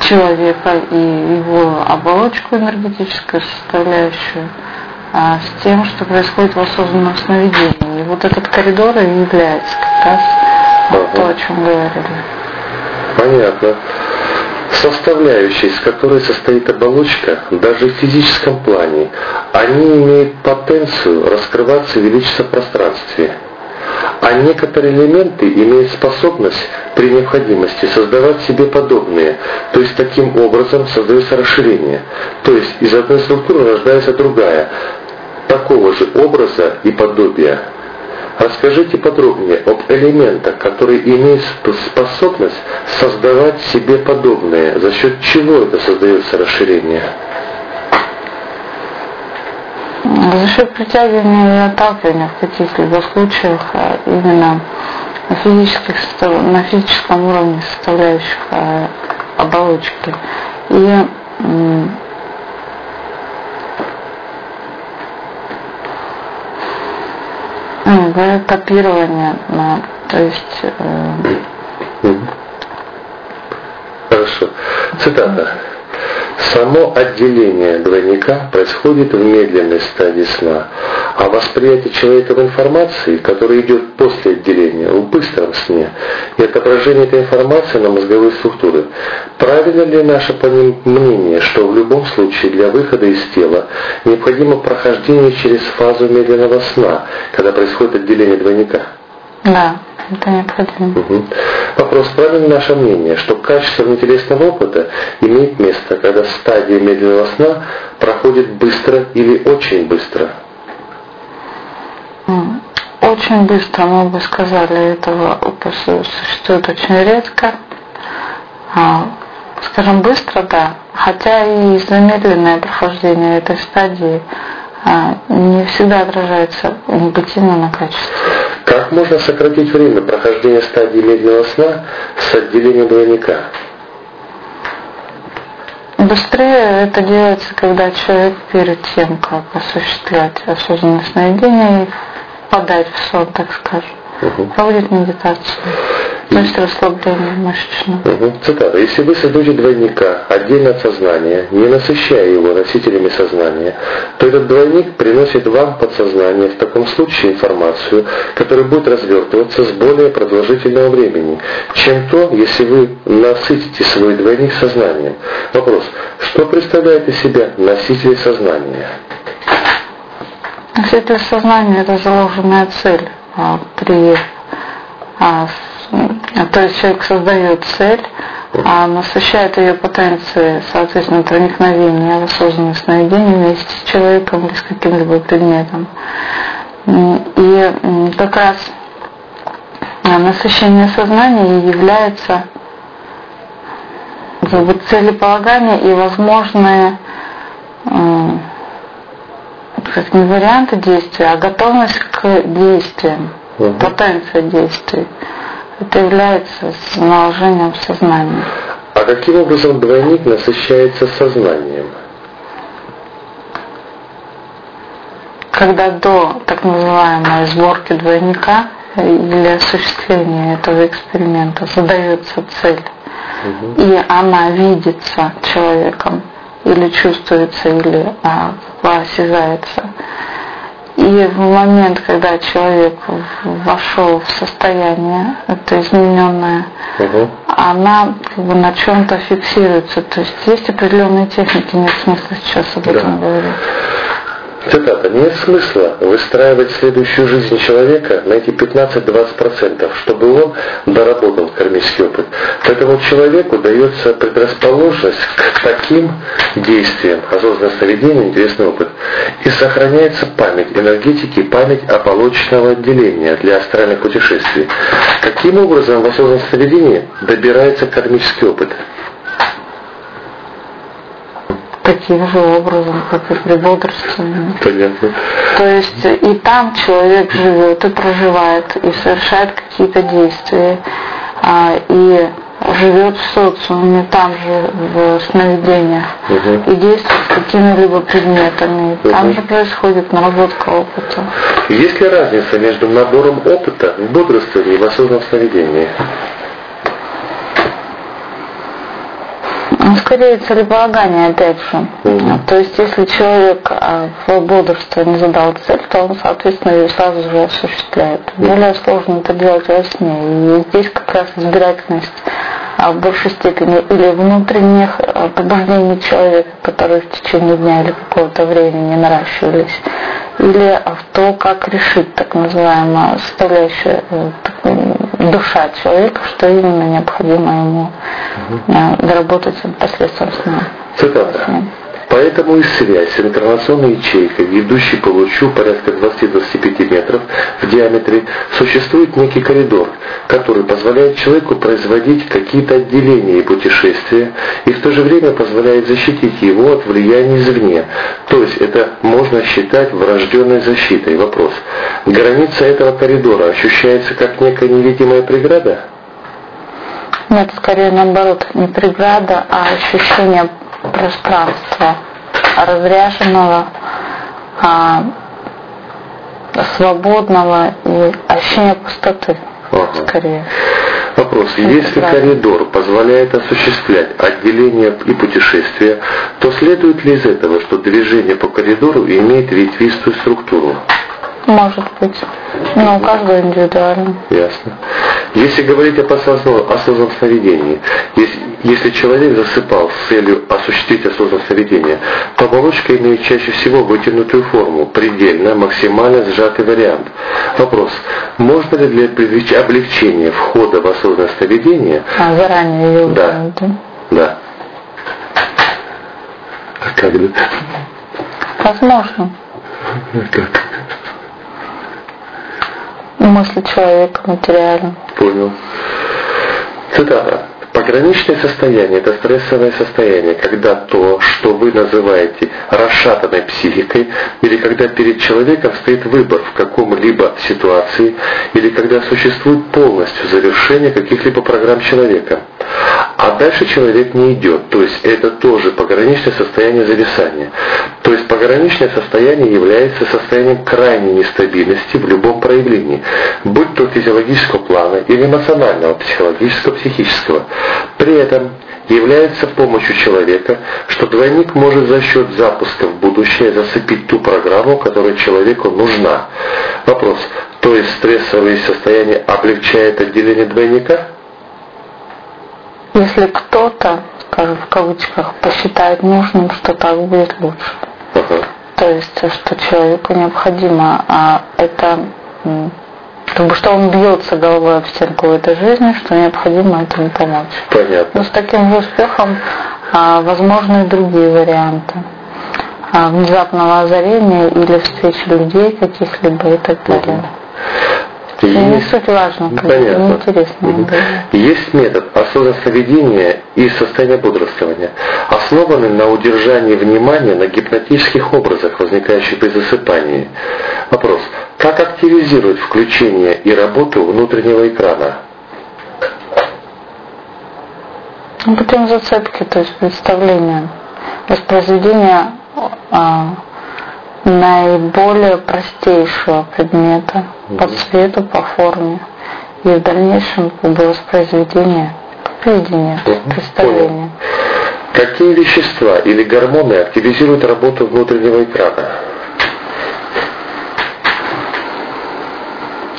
человека и его оболочку энергетическую составляющую а, с тем, что происходит в осознанном сновидении. И вот этот коридор и является как раз ага. то, о чем говорили. Понятно. Составляющие, из которой состоит оболочка, даже в физическом плане, они имеют потенцию раскрываться и увеличиться в пространстве – а некоторые элементы имеют способность при необходимости создавать себе подобные, то есть таким образом создается расширение. То есть из одной структуры рождается другая, такого же образа и подобия. Расскажите подробнее об элементах, которые имеют способность создавать себе подобные, за счет чего это создается расширение. Счет притягивания и отталкивания в каких-либо случаях а именно на, физических, на физическом уровне составляющих а, оболочки. И ну, копирование, то есть... Э, Хорошо. Цитата. Само отделение двойника происходит в медленной стадии сна, а восприятие человека информации, которая идет после отделения, в быстром сне, и отображение этой информации на мозговые структуры. Правильно ли наше мнение, что в любом случае для выхода из тела необходимо прохождение через фазу медленного сна, когда происходит отделение двойника? Да это необходимо. Угу. Вопрос, правильно наше мнение, что качество внетелесного опыта имеет место, когда стадия медленного сна проходит быстро или очень быстро? Очень быстро, мы бы сказали, этого опыта существует очень редко. А, скажем, быстро, да. Хотя и замедленное прохождение этой стадии а, не всегда отражается негативно на качестве. Как можно сократить время прохождения стадии медленного сна с отделением двойника? Быстрее это делается, когда человек перед тем, как осуществлять осознанное сновидение и впадать в сон, так скажем, угу. проводит медитацию. То есть расслабление мышечное. Угу. Цитата. Если вы создаете двойника отдельно от сознания, не насыщая его носителями сознания, то этот двойник приносит вам подсознание в таком случае информацию, которая будет развертываться с более продолжительного времени, чем то, если вы насытите свой двойник сознанием. Вопрос. Что представляет из себя носитель сознания? Носитель сознания – это заложенная цель а, при а, то есть человек создает цель, а насыщает ее потенцией, соответственно, проникновения в осознанное сновидение вместе с человеком или с каким-либо предметом. И как раз насыщение сознания является как бы, целеполагание и возможные как не варианты действия, а готовность к действиям, угу. потенция действий. Это является наложением сознания. А каким образом двойник насыщается сознанием? Когда до так называемой сборки двойника или осуществления этого эксперимента задается цель, угу. и она видится человеком, или чувствуется, или а, осязается. И в момент, когда человек вошел в состояние, это измененное, угу. она как бы на чем-то фиксируется. То есть есть определенные техники, нет смысла сейчас об этом да. говорить. Цитата. Нет смысла выстраивать следующую жизнь человека на эти 15-20%, чтобы он доработал кармический опыт. Поэтому человеку дается предрасположенность к таким действиям, осознанное сновидение, интересный опыт. И сохраняется память энергетики, память оболочного отделения для астральных путешествий. Каким образом в осознанном сновидении добирается кармический опыт? Таким же образом, как и при бодрствовании. Понятно. То есть и там человек живет и проживает, и совершает какие-то действия, а, и живет в социуме, там же в сновидениях, угу. и действует с какими-либо предметами. Угу. Там же происходит наработка опыта. Есть ли разница между набором опыта в бодрствовании и в осознанном сновидении? Ну, скорее целеполагание, опять же. Mm-hmm. То есть, если человек а, в бодрстве не задал цель, то он, соответственно, ее сразу же осуществляет. Mm-hmm. Более сложно это делать во сне. И здесь как раз избирательность а, в большей степени или внутренних а, побуждений человека, которые в течение дня или какого-то времени наращивались, или в то, как решить так называемая составляющая э, душа человека, что именно необходимо ему угу. доработать посредством сна. Цитата. Поэтому и связь с инкарнационной ячейкой, ведущей по лучу порядка 20-25 метров в диаметре, существует некий коридор, который позволяет человеку производить какие-то отделения и путешествия, и в то же время позволяет защитить его от влияния извне. То есть это можно считать врожденной защитой. Вопрос. Граница этого коридора ощущается как некая невидимая преграда? Нет, скорее наоборот, не преграда, а ощущение пространства разряженного, а, свободного и ощущение пустоты ага. скорее. Вопрос. Если коридор позволяет осуществлять отделение и путешествия, то следует ли из этого, что движение по коридору имеет ветвистую структуру? Может быть. Но у каждого индивидуально. Ясно. Если говорить об осознанном, осознанном сновидении, если, если человек засыпал с целью осуществить осознанное сновидение, то оболочка имеет чаще всего вытянутую форму, предельно, максимально сжатый вариант. Вопрос. Можно ли для облегчения входа в осознанное сновидение... А, заранее ее Да. Да. А как? Возможно. Как? Мысли человека материально. Понял. Цитата. Пограничное состояние – это стрессовое состояние, когда то, что вы называете расшатанной психикой, или когда перед человеком стоит выбор в каком-либо ситуации, или когда существует полностью завершение каких-либо программ человека. А дальше человек не идет, то есть это тоже пограничное состояние зависания. То есть пограничное состояние является состоянием крайней нестабильности в любом проявлении, будь то физиологического плана или эмоционального, психологического, психического. При этом является помощью человека, что двойник может за счет запуска в будущее засыпить ту программу, которая человеку нужна. Вопрос. То есть стрессовое состояние облегчает отделение двойника? Если кто-то, скажем в кавычках, посчитает нужным, что так будет лучше. Ага. То есть, что человеку необходимо, а это потому что он бьется головой об стенку в этой жизни, что необходимо этому помочь. Понятно. Но с таким же успехом а, возможны и другие варианты. А, внезапного озарения или встречи людей каких-либо и так далее. Угу. Есть, не суть важно, понятно. интересно. Угу. Есть метод осознанного поведения и состояния бодрствования, основанный на удержании внимания на гипнотических образах, возникающих при засыпании. Вопрос. Как активизировать включение и работу внутреннего экрана? Ну, путем зацепки, то есть представления, воспроизведения а, наиболее простейшего предмета по цвету, по форме. И в дальнейшем воспроизведение, видение, представление. Какие вещества или гормоны активизируют работу внутреннего экрана?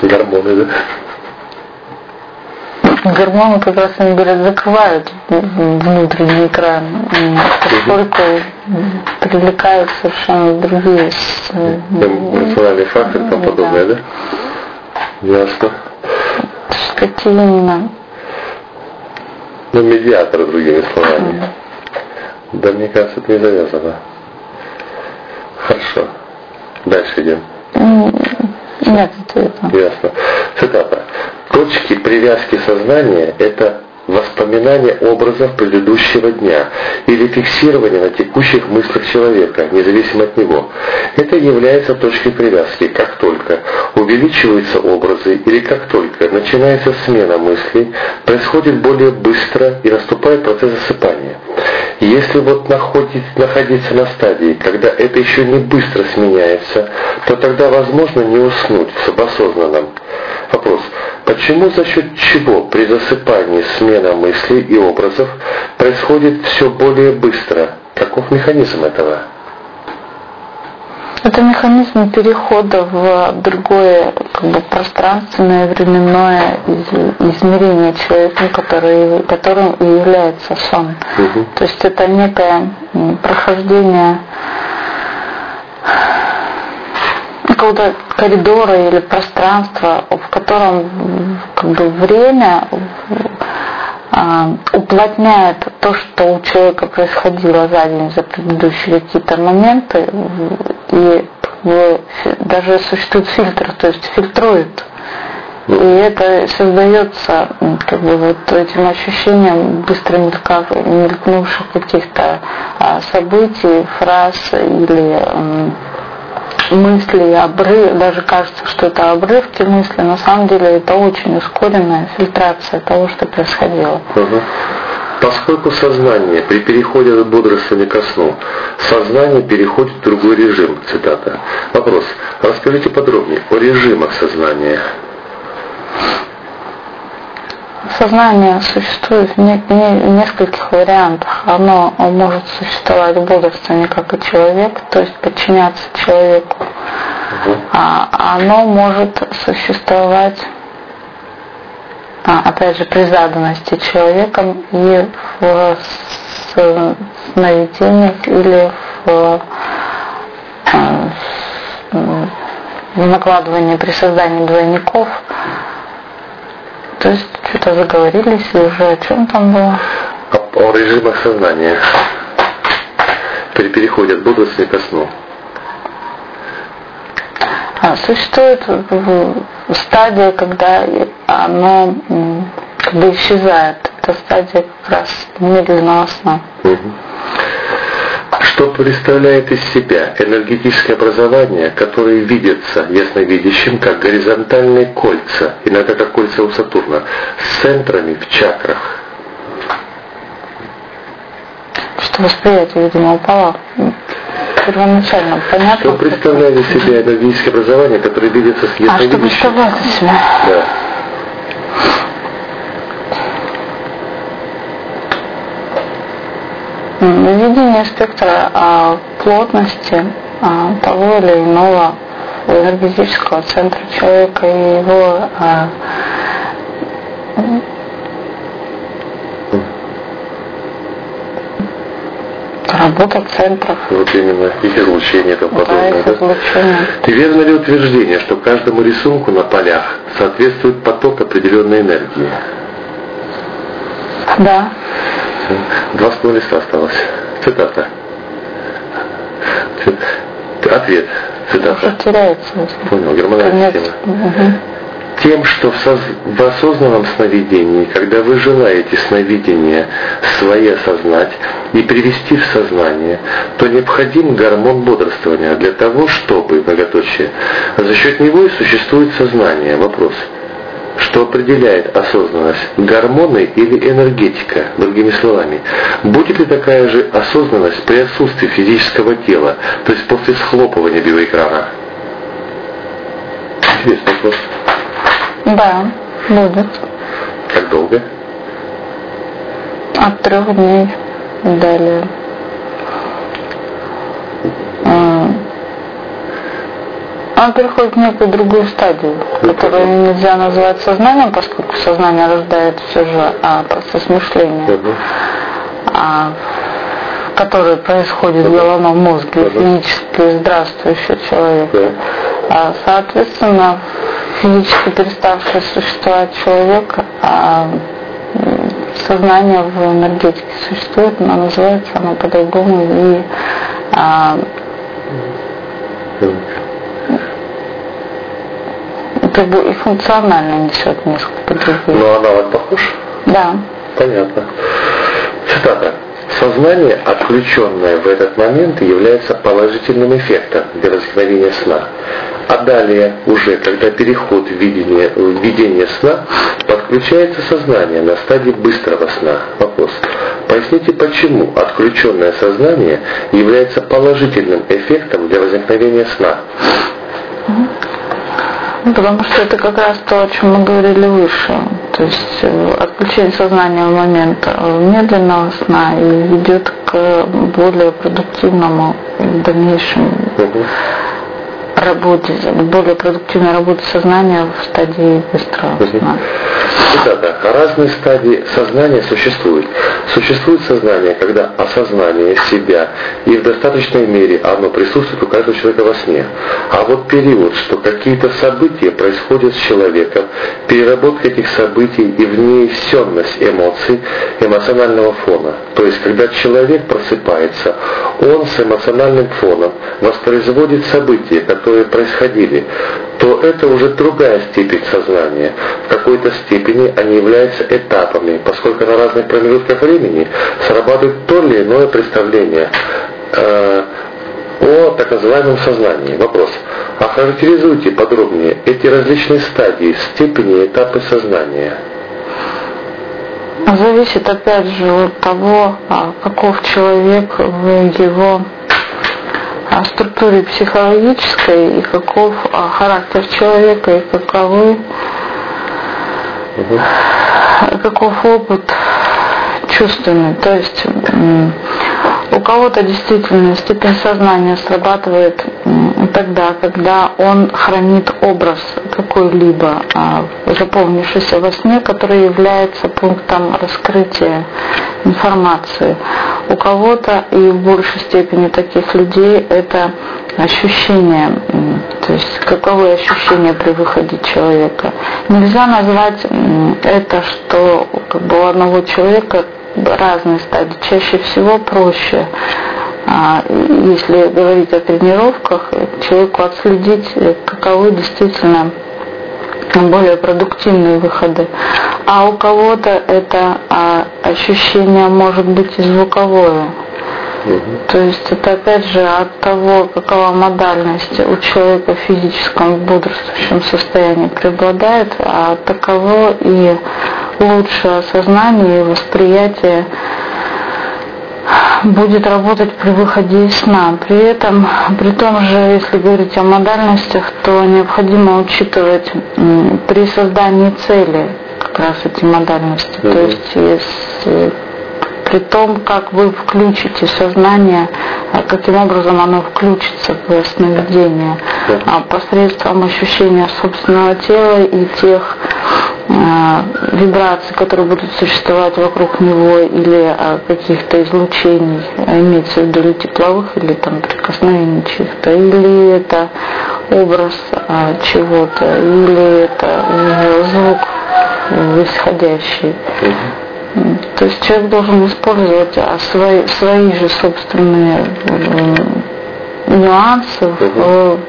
Гормоны, да? Гормоны, как раз они говорят, закрывают внутренний экран, поскольку привлекают совершенно другие эмоциональные факторы и тому подобное, да? Ясно. Какие именно? Ну, медиатор, другими словами. Да, мне кажется, это не завязано. Хорошо. Дальше идем. Нет, это Ясно. Цитата. Точки привязки сознания – это воспоминание образов предыдущего дня или фиксирование на текущих мыслях человека, независимо от него. Это является точкой привязки, как только увеличиваются образы или как только начинается смена мыслей, происходит более быстро и наступает процесс засыпания. Если вот находить, находиться на стадии, когда это еще не быстро сменяется, то тогда возможно не уснуть в субосознанном. Вопрос. Почему за счет чего при засыпании смена мыслей и образов происходит все более быстро? Каков механизм этого? Это механизм перехода в другое как бы, пространственное, временное измерение человека, который, которым и является сон. Угу. То есть это некое прохождение какого-то коридора или пространства, в котором как бы, время а, уплотняет то, что у человека происходило за день, за предыдущие какие-то моменты, и даже существует фильтр, то есть фильтрует. И это создается как бы вот этим ощущением быстро мелькнувших каких-то а, событий, фраз или мысли, обрыв, даже кажется, что это обрывки мысли, на самом деле это очень ускоренная фильтрация того, что происходило. Угу. Поскольку сознание при переходе от бодрствования ко сну, сознание переходит в другой режим, цитата. Вопрос. Расскажите подробнее о режимах сознания. Сознание существует в, не, не, в нескольких вариантах. Оно может существовать в бодрствовании как и человек, то есть подчиняться человеку. Угу. А оно может существовать опять же, при заданности человеком и в сновидениях или в, а, в накладывании при создании двойников. То есть что-то заговорились и уже о чем там было? О, о режимах сознания. При переходе от бодрости ко сну. А, существует стадия, когда оно как бы исчезает. Это стадия как раз медленного сна. Что представляет из себя энергетическое образование, которое видится ясновидящим как горизонтальные кольца, иногда как кольца у Сатурна, с центрами в чакрах? Что восприятие, видимо, упало первоначально понятно. Что представляет из себя энергетическое образование, которое видится с ясновидящим? А что представляет себя? Да. Видение спектра а, плотности а, того или иного энергетического центра человека и его а, работа центров. Вот именно, их излучение и тому да, их излучение. Ты верно ли утверждение, что каждому рисунку на полях соответствует поток определенной энергии? Да. Два с половиной листа осталось. Цитата. Ответ. Цитата. теряется. Понял, гормональная система. Угу. Тем, что в, соз... в осознанном сновидении, когда вы желаете сновидение свое осознать и привести в сознание, то необходим гормон бодрствования для того, чтобы, многоточие, за счет него и существует сознание. Вопрос что определяет осознанность, гормоны или энергетика, другими словами. Будет ли такая же осознанность при отсутствии физического тела, то есть после схлопывания биоэкрана? Интересный вопрос. Да, будет. Как долго? От трех дней. далее. Он переходит в некую другую стадию, которую нельзя назвать сознанием, поскольку сознание рождает все же а, процесс мышления, а, который происходит в головном мозге, физически здравствующего человека. А, соответственно, физически переставший существовать человек, а, сознание в энергетике существует, но называется оно по-другому и а, как бы и функционально несет несколько других. Но она вот похожа? Да. Понятно. Цитата. Сознание, отключенное в этот момент, является положительным эффектом для возникновения сна. А далее, уже когда переход в видение, в видение сна, подключается сознание на стадии быстрого сна. Вопрос. Поясните, почему отключенное сознание является положительным эффектом для возникновения сна? Ну, потому что это как раз то, о чем мы говорили выше. То есть э, отключение сознания в момент э, медленного сна и ведет к более продуктивному в дальнейшем работе, более продуктивной работе сознания в стадии быстрого сна. Цитата. Разные стадии сознания существуют. Существует сознание, когда осознание себя и в достаточной мере оно присутствует у каждого человека во сне. А вот период, что какие-то события происходят с человеком, переработка этих событий и внесенность эмоций, эмоционального фона. То есть, когда человек просыпается, он с эмоциональным фоном воспроизводит события, которые происходили, то это уже другая степень сознания. В какой-то степени они являются этапами, поскольку на разных промежутках времени срабатывает то или иное представление э, о так называемом сознании. Вопрос. Охарактеризуйте подробнее эти различные стадии, степени этапы сознания. Зависит опять же от того, а, каков человек в его о структуре психологической и каков а, характер человека и каковы угу. каков опыт чувственный. То есть у кого-то действительно степень сознания срабатывает тогда, когда он хранит образ какой-либо а, заполнившийся во сне, который является пунктом раскрытия информации. У кого-то и в большей степени таких людей это ощущение, то есть каковы ощущения при выходе человека. Нельзя назвать это, что как бы у одного человека разные стадии. Чаще всего проще, если говорить о тренировках, человеку отследить, каковы действительно более продуктивные выходы. А у кого-то это а, ощущение может быть и звуковое. То есть это опять же от того, какова модальность у человека в физическом бодрствующем состоянии преобладает, а таково и лучшее осознание и восприятие будет работать при выходе из сна. При этом, при том же, если говорить о модальностях, то необходимо учитывать при создании цели как раз эти модальности. Mm-hmm. То есть если при том, как вы включите сознание, а каким образом оно включится в сновидение, а посредством ощущения собственного тела и тех вибраций, которые будут существовать вокруг него, или а, каких-то излучений, имеется в виду или тепловых, или там прикосновений чьих-то, или это образ чего-то, или это звук исходящий. То есть человек должен использовать свои, свои же собственные нюансы в,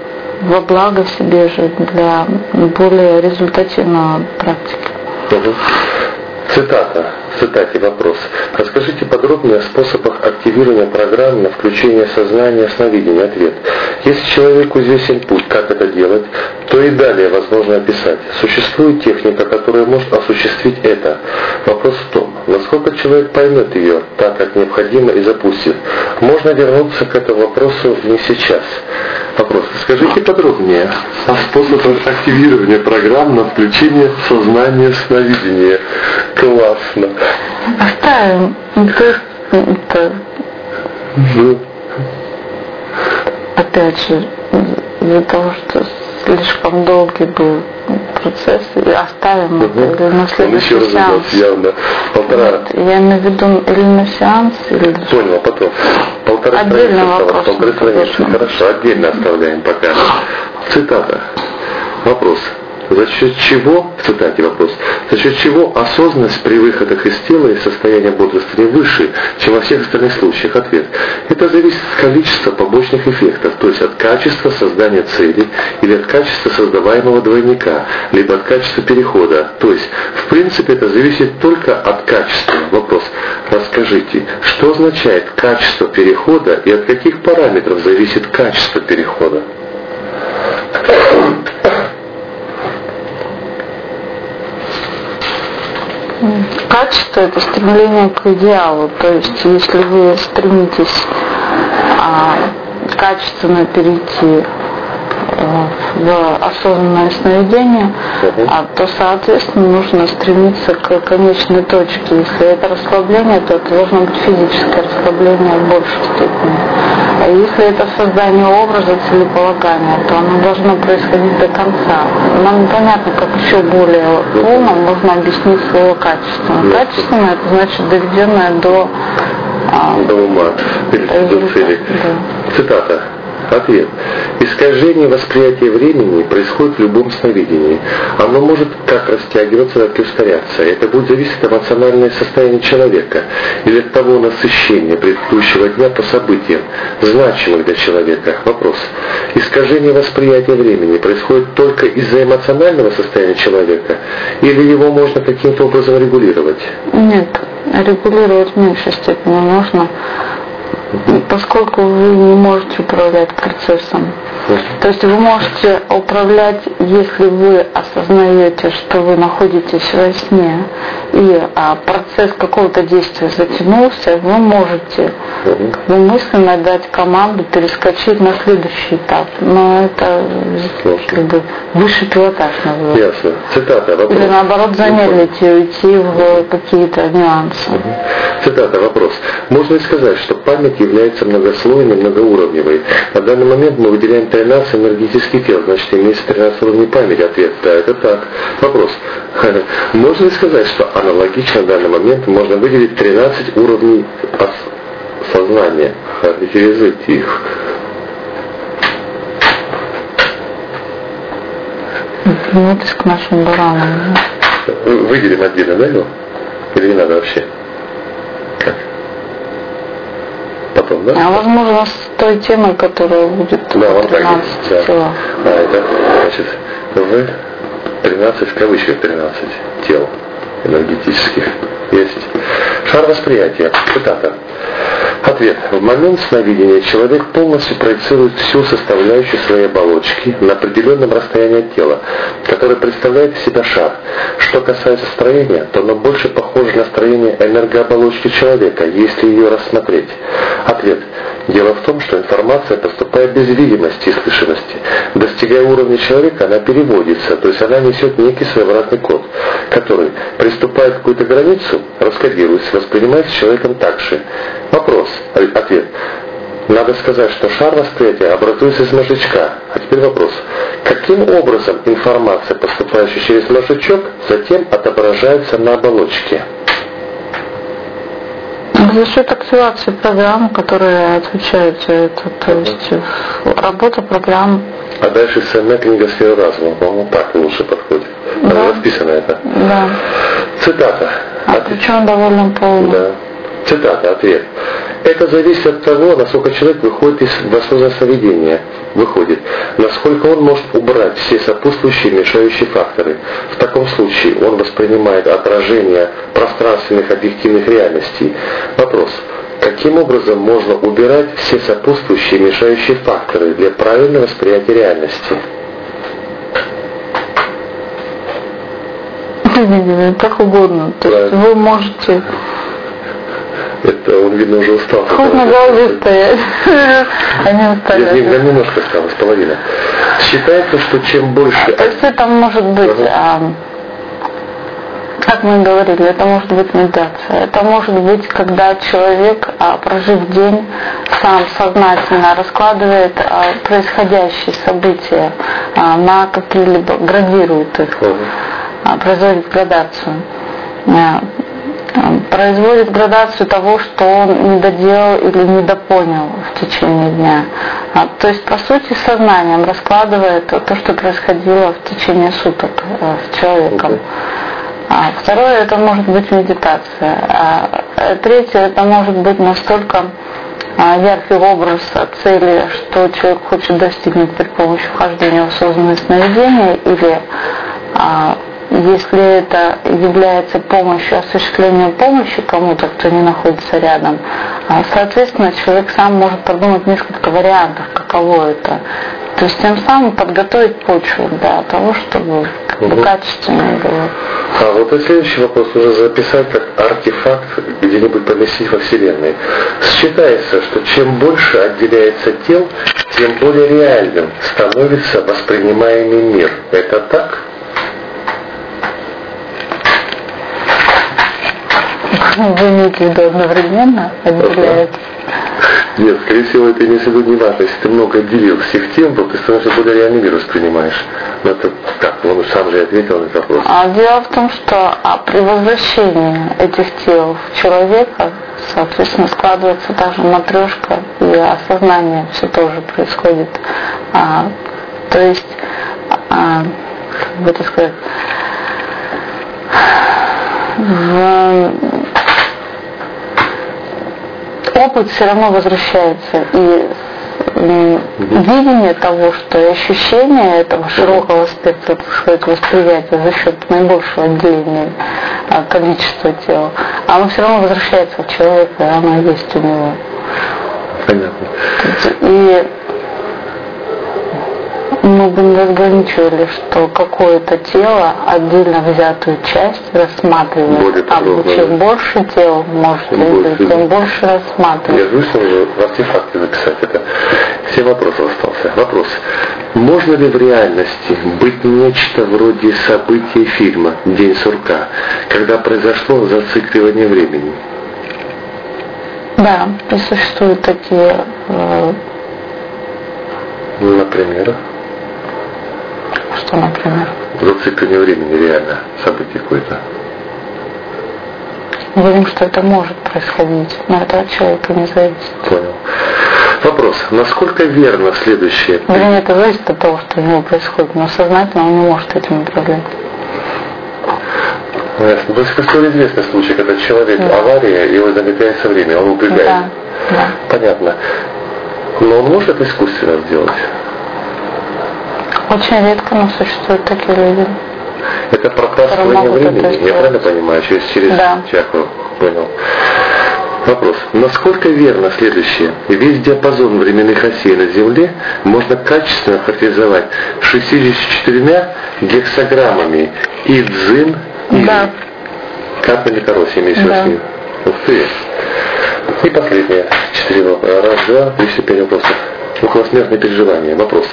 во благо себе же для более результативного практики. Цитата. Цитате вопрос. Расскажите подробнее о способах активирования программ на включение сознания сновидения. Ответ. Если человеку известен путь, как это делать, то и далее возможно описать. Существует техника, которая может осуществить это. Вопрос в том, насколько человек поймет ее так, как необходимо и запустит. Можно вернуться к этому вопросу не сейчас. Вопрос. Скажите подробнее о способах активирования программ на включение сознания сновидения. Классно. Оставим. То есть Это... Ну. Опять же, из-за того, что слишком долгий был процесс, и оставим угу. это, или на следующий Он еще сеанс. явно. Полтора. Нет, я имею в виду или на сеанс, или... Понял, а потом. Полторы Отдельно вопрос. Полторы страницы. Хорошо, отдельно оставляем пока. Цитата. Вопрос за счет чего, в цитате вопрос, за счет чего осознанность при выходах из тела и состояние бодрствования выше, чем во всех остальных случаях? Ответ. Это зависит от количества побочных эффектов, то есть от качества создания цели или от качества создаваемого двойника, либо от качества перехода. То есть, в принципе, это зависит только от качества. Вопрос. Расскажите, что означает качество перехода и от каких параметров зависит качество перехода? Качество – это стремление к идеалу. То есть, если вы стремитесь а, качественно перейти Э, в осознанное сновидение, а, то, соответственно, нужно стремиться к конечной точке. Если это расслабление, то это должно быть физическое расслабление в большей степени. А если это создание образа целеполагания, то оно должно происходить до конца. Нам непонятно, как еще более полно можно объяснить слово качественно. Качественно это значит доведенное до а, до ума, до цели. Да. Цитата. Ответ. Искажение восприятия времени происходит в любом сновидении. Оно может как растягиваться, так и ускоряться. Это будет зависеть от эмоционального состояния человека или от того насыщения предыдущего дня по событиям, значимых для человека. Вопрос. Искажение восприятия времени происходит только из-за эмоционального состояния человека или его можно каким-то образом регулировать? Нет, регулировать в меньшей степени можно поскольку вы не можете управлять процессом. То есть вы можете управлять, если вы осознаете, что вы находитесь во сне, и а, процесс какого-то действия затянулся, вы можете как бы, мысленно дать команду перескочить на следующий этап. Но это как бы высший пилотаж называется. Ясно. Цитата. Вопрос. Или наоборот замедлить и уйти в какие-то нюансы. Цитата. Вопрос. Можно ли сказать, что память является многослойной, многоуровневой? На данный момент мы выделяем 13 энергетических тел, значит имеется 13 уровней памяти. Ответ. Да, это так. Вопрос. Можно ли сказать, что аналогично в данный момент можно выделить 13 уровней сознания, характеризуйте их. Вернитесь к нашим баранам. Выделим отдельно, да, его? Или не надо вообще? Как? Потом, да? А возможно, с той темой, которая будет да, вот 13 так, да. А, это, значит, вы 13 в кавычках 13 тел энергетических есть. Шар восприятия. Цитата. Ответ. В момент сновидения человек полностью проецирует всю составляющую своей оболочки на определенном расстоянии от тела, которое представляет из себя шар. Что касается строения, то оно больше похоже на строение энергооболочки человека, если ее рассмотреть. Ответ. Дело в том, что информация поступает без видимости и слышимости. Достигая уровня человека, она переводится, то есть она несет некий своеобразный код, который, приступая к какую-то границу, раскодируется, воспринимается человеком так же. Вопрос, ответ. Надо сказать, что шар восприятия образуется из мозжечка. А теперь вопрос. Каким образом информация, поступающая через мозжечок, затем отображается на оболочке? За счет активации программ, которые отвечают за это. То есть работа программ. А дальше самая книга сферы разума, по-моему, так лучше подходит. Да. Расписано это. Да. Цитата. А причем довольно полно. Да. Цитата, ответ. Это зависит от того, насколько человек выходит из осознанного сновидения, выходит, насколько он может убрать все сопутствующие мешающие факторы. В таком случае он воспринимает отражение пространственных объективных реальностей. Вопрос. Каким образом можно убирать все сопутствующие мешающие факторы для правильного восприятия реальности? Как угодно. То есть вы можете это он, видно, уже устал. Хоть на голове стоять. Они устали. Нет, нет, немножко осталось, половина. Считается, что чем больше... То есть это может быть а, как мы говорили, это может быть медитация. Это может быть, когда человек, а, прожив день, сам сознательно раскладывает а, происходящие события на какие-либо, градирует их, производит градацию производит градацию того, что он не доделал или не допонял в течение дня. А, то есть, по сути, сознанием раскладывает то, что происходило в течение суток э, с человеком. А второе, это может быть медитация. А э, третье, это может быть настолько а, яркий образ цели, что человек хочет достигнуть при помощи вхождения в осознанное сновидение или а, если это является помощью, осуществлением помощи кому-то, кто не находится рядом, а, соответственно, человек сам может продумать несколько вариантов, каково это. То есть тем самым подготовить почву для того, чтобы угу. качественнее было. А вот и следующий вопрос уже записать как артефакт где-нибудь поместить во Вселенной. Считается, что чем больше отделяется тел, тем более реальным становится воспринимаемый мир. Это так? Вы имеете в виду одновременно отделяется? Нет, скорее всего, это имеется в виду не важно. Если ты много отделил всех тем, то ты становишься более реальный мир воспринимаешь. Но это как? Он сам же ответил на этот вопрос. А дело в том, что а, при возвращении этих тел в человека, соответственно, складывается также матрешка и осознание все тоже происходит. А, то есть, а, как бы это сказать, в опыт все равно возвращается. И видение того, что ощущение этого широкого спектра, так сказать, восприятия за счет наибольшего отделения а, количества тела, оно все равно возвращается в человека, и оно есть у него. Понятно. И мы бы не разграничивали, что какое-то тело, отдельно взятую часть рассматривает, а чем больше тел может больше, тем больше рассматривать. Я вышел в артефакте записать это. Все вопросы остался. Вопрос. Можно ли в реальности быть нечто вроде события фильма «День сурка», когда произошло зацикливание времени? Да, и существуют такие э, Например? Что, например? Зацикливание времени реально, событие какое-то. Мы говорим, что это может происходить, но это от человека не зависит. Понял. Вопрос. Насколько верно следующее? Вернее, это зависит от того, что у него происходит, но сознательно он не может этим управлять. Ну, ясно. То есть известный случай, когда человек да. авария, его замедляется время, он убегает. Да. да. Понятно. Но он может искусственно сделать? Очень редко, но существуют такие люди. Это прокрастывание времени, я правильно понимаю, через, через да. чакру, понял. Вопрос. Насколько верно следующее? Весь диапазон временных осей на Земле можно качественно характеризовать 64 гексограммами и дзин, и да. капли кароси, имеется да. Ух ты. И последнее. Четыре вопроса. Раз, два, три, четыре, пять вопросов околосмертные переживания. Вопрос.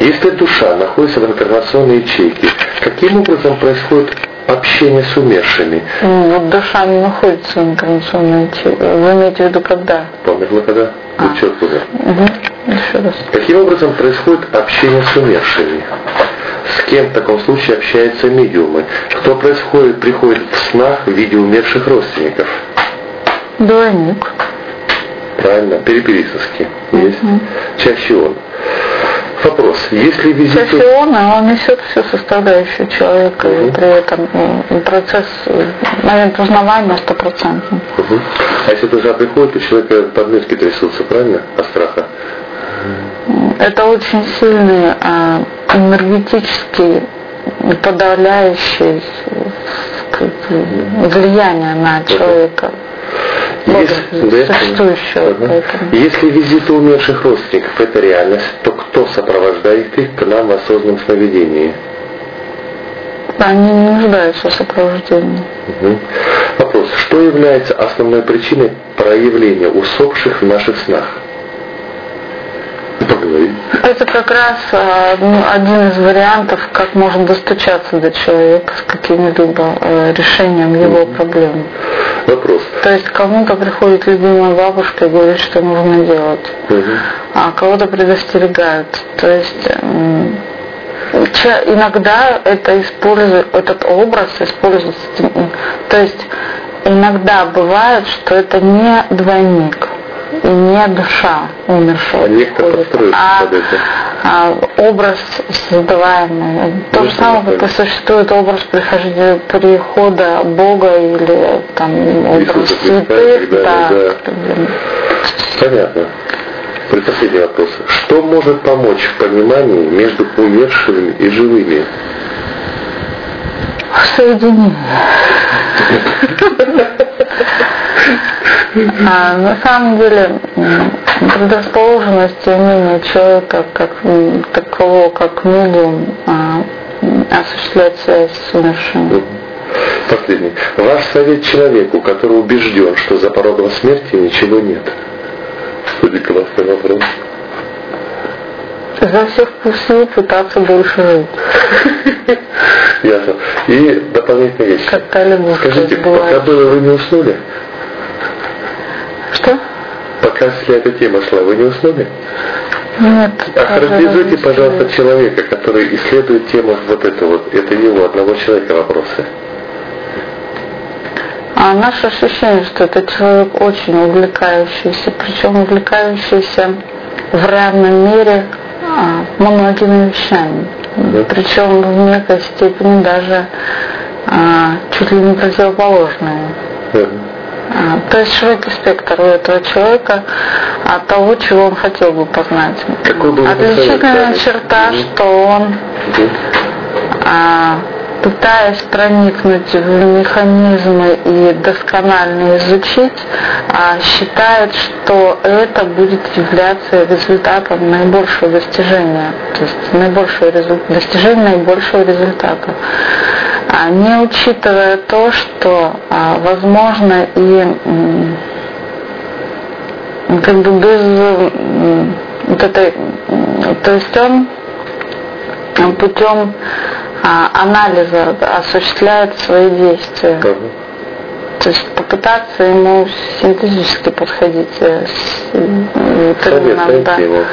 Если душа находится в инкарнационной ячейке, каким образом происходит общение с умершими? Ну, вот душа не находится в инкарнационной ячейке. Вы имеете в виду когда? Померла когда? А. Умер. Угу. Еще раз. Каким образом происходит общение с умершими? С кем в таком случае общаются медиумы? Кто происходит, приходит в снах в виде умерших родственников? Двойник. Правильно, перепелисовский есть. Чаще он. Вопрос. Если визит... Чаще он, а он несет все составляющие человека, угу. и при этом ну, процесс, момент узнавания стопроцентный. Угу. А если душа приходит, то человека подмышки трясутся, правильно, от страха? Это очень сильный а, энергетический подавляющий влияние на человека. Если, ага. Если визиты умерших родственников это реальность, то кто сопровождает их к нам в осознанном сновидении? Они не нуждаются в сопровождении. Угу. Вопрос. Что является основной причиной проявления усопших в наших снах? говори. Это как раз а, ну, один из вариантов, как можно достучаться до человека с каким-либо э, решением его проблем. Вопрос. То есть кому-то приходит любимая бабушка и говорит, что нужно делать, угу. а кого-то предостерегают. То есть иногда это использует, этот образ используется, то есть иногда бывает, что это не двойник и не душа умершего. А, а, а образ создаваемый. То же самое, как и существует образ прихождения, прихода Бога или там образ святых. Да, да. Понятно. Предпоследний вопрос. Что может помочь в понимании между умершими и живыми? Соединение. А, на самом деле предрасположенность и умение человека как такового, как медиум, а, осуществлять связь с умершим. Последний. Ваш совет человеку, который убежден, что за порогом смерти ничего нет. Кстати, классный вопрос. За всех сил пытаться больше жить. Ясно. И дополнительная вещь. Как Скажите, пока было вы не уснули? Что? Пока вся эта тема шла, вы не уснули? Нет. Охарактеризуйте, пожалуйста, человека, который исследует тему вот это вот. Это его, одного человека вопросы. А наше ощущение, что это человек очень увлекающийся, причем увлекающийся в равной мере а, многими вещами. Да. Причем в некой степени даже а, чуть ли не противоположные. Да. А, то есть широкий спектр у этого человека от того, чего он хотел бы познать. Отличительная черта, что он а, пытаясь проникнуть в механизмы и досконально изучить, а считает, что это будет являться результатом наибольшего достижения, то есть наибольшего результ... достижения наибольшего результата. Не учитывая то, что а, возможно и как бы без вот этой, то есть он путем а, анализа осуществляет свои действия. Угу. То есть попытаться ему синтезически подходить. Э, Совет, да. его.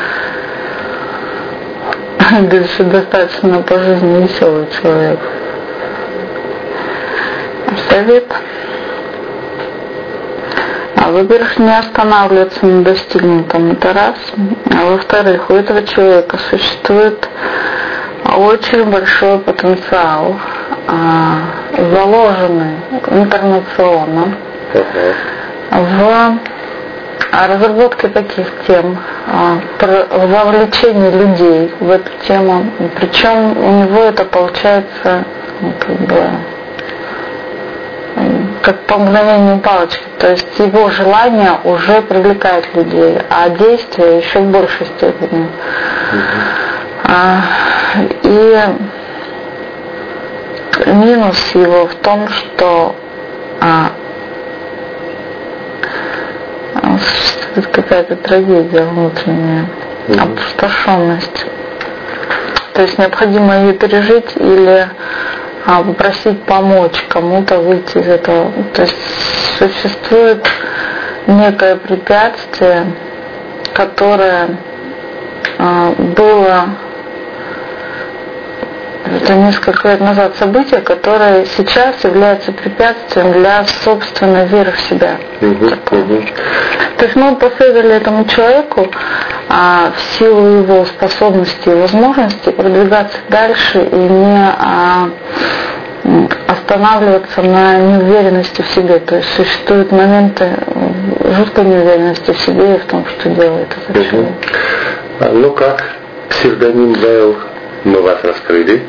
Дальше достаточно по жизни веселый человек. Совет. А, во-первых, не останавливаться на достигнутом, это раз. А во-вторых, у этого человека существует очень большой потенциал, а, заложенный интернационно в разработке таких тем, а, вовлечение людей в эту тему. Причем у него это получается ну, как бы как по мгновению палочки. То есть его желание уже привлекает людей, а действие еще в большей степени. А, и минус его в том, что а, существует какая-то трагедия внутренняя, опустошенность. То есть необходимо ее пережить или а, попросить помочь кому-то выйти из этого. То есть существует некое препятствие, которое а, было это несколько лет назад событие, которое сейчас является препятствием для собственной веры в себя. То есть мы последовали этому человеку а, в силу его способностей и возможностей продвигаться дальше и не а, останавливаться на неуверенности в себе. То есть существуют моменты жуткой неуверенности в себе и в том, что делает этот человек. А, ну как, псевдоним Вейл мы вас раскрыли.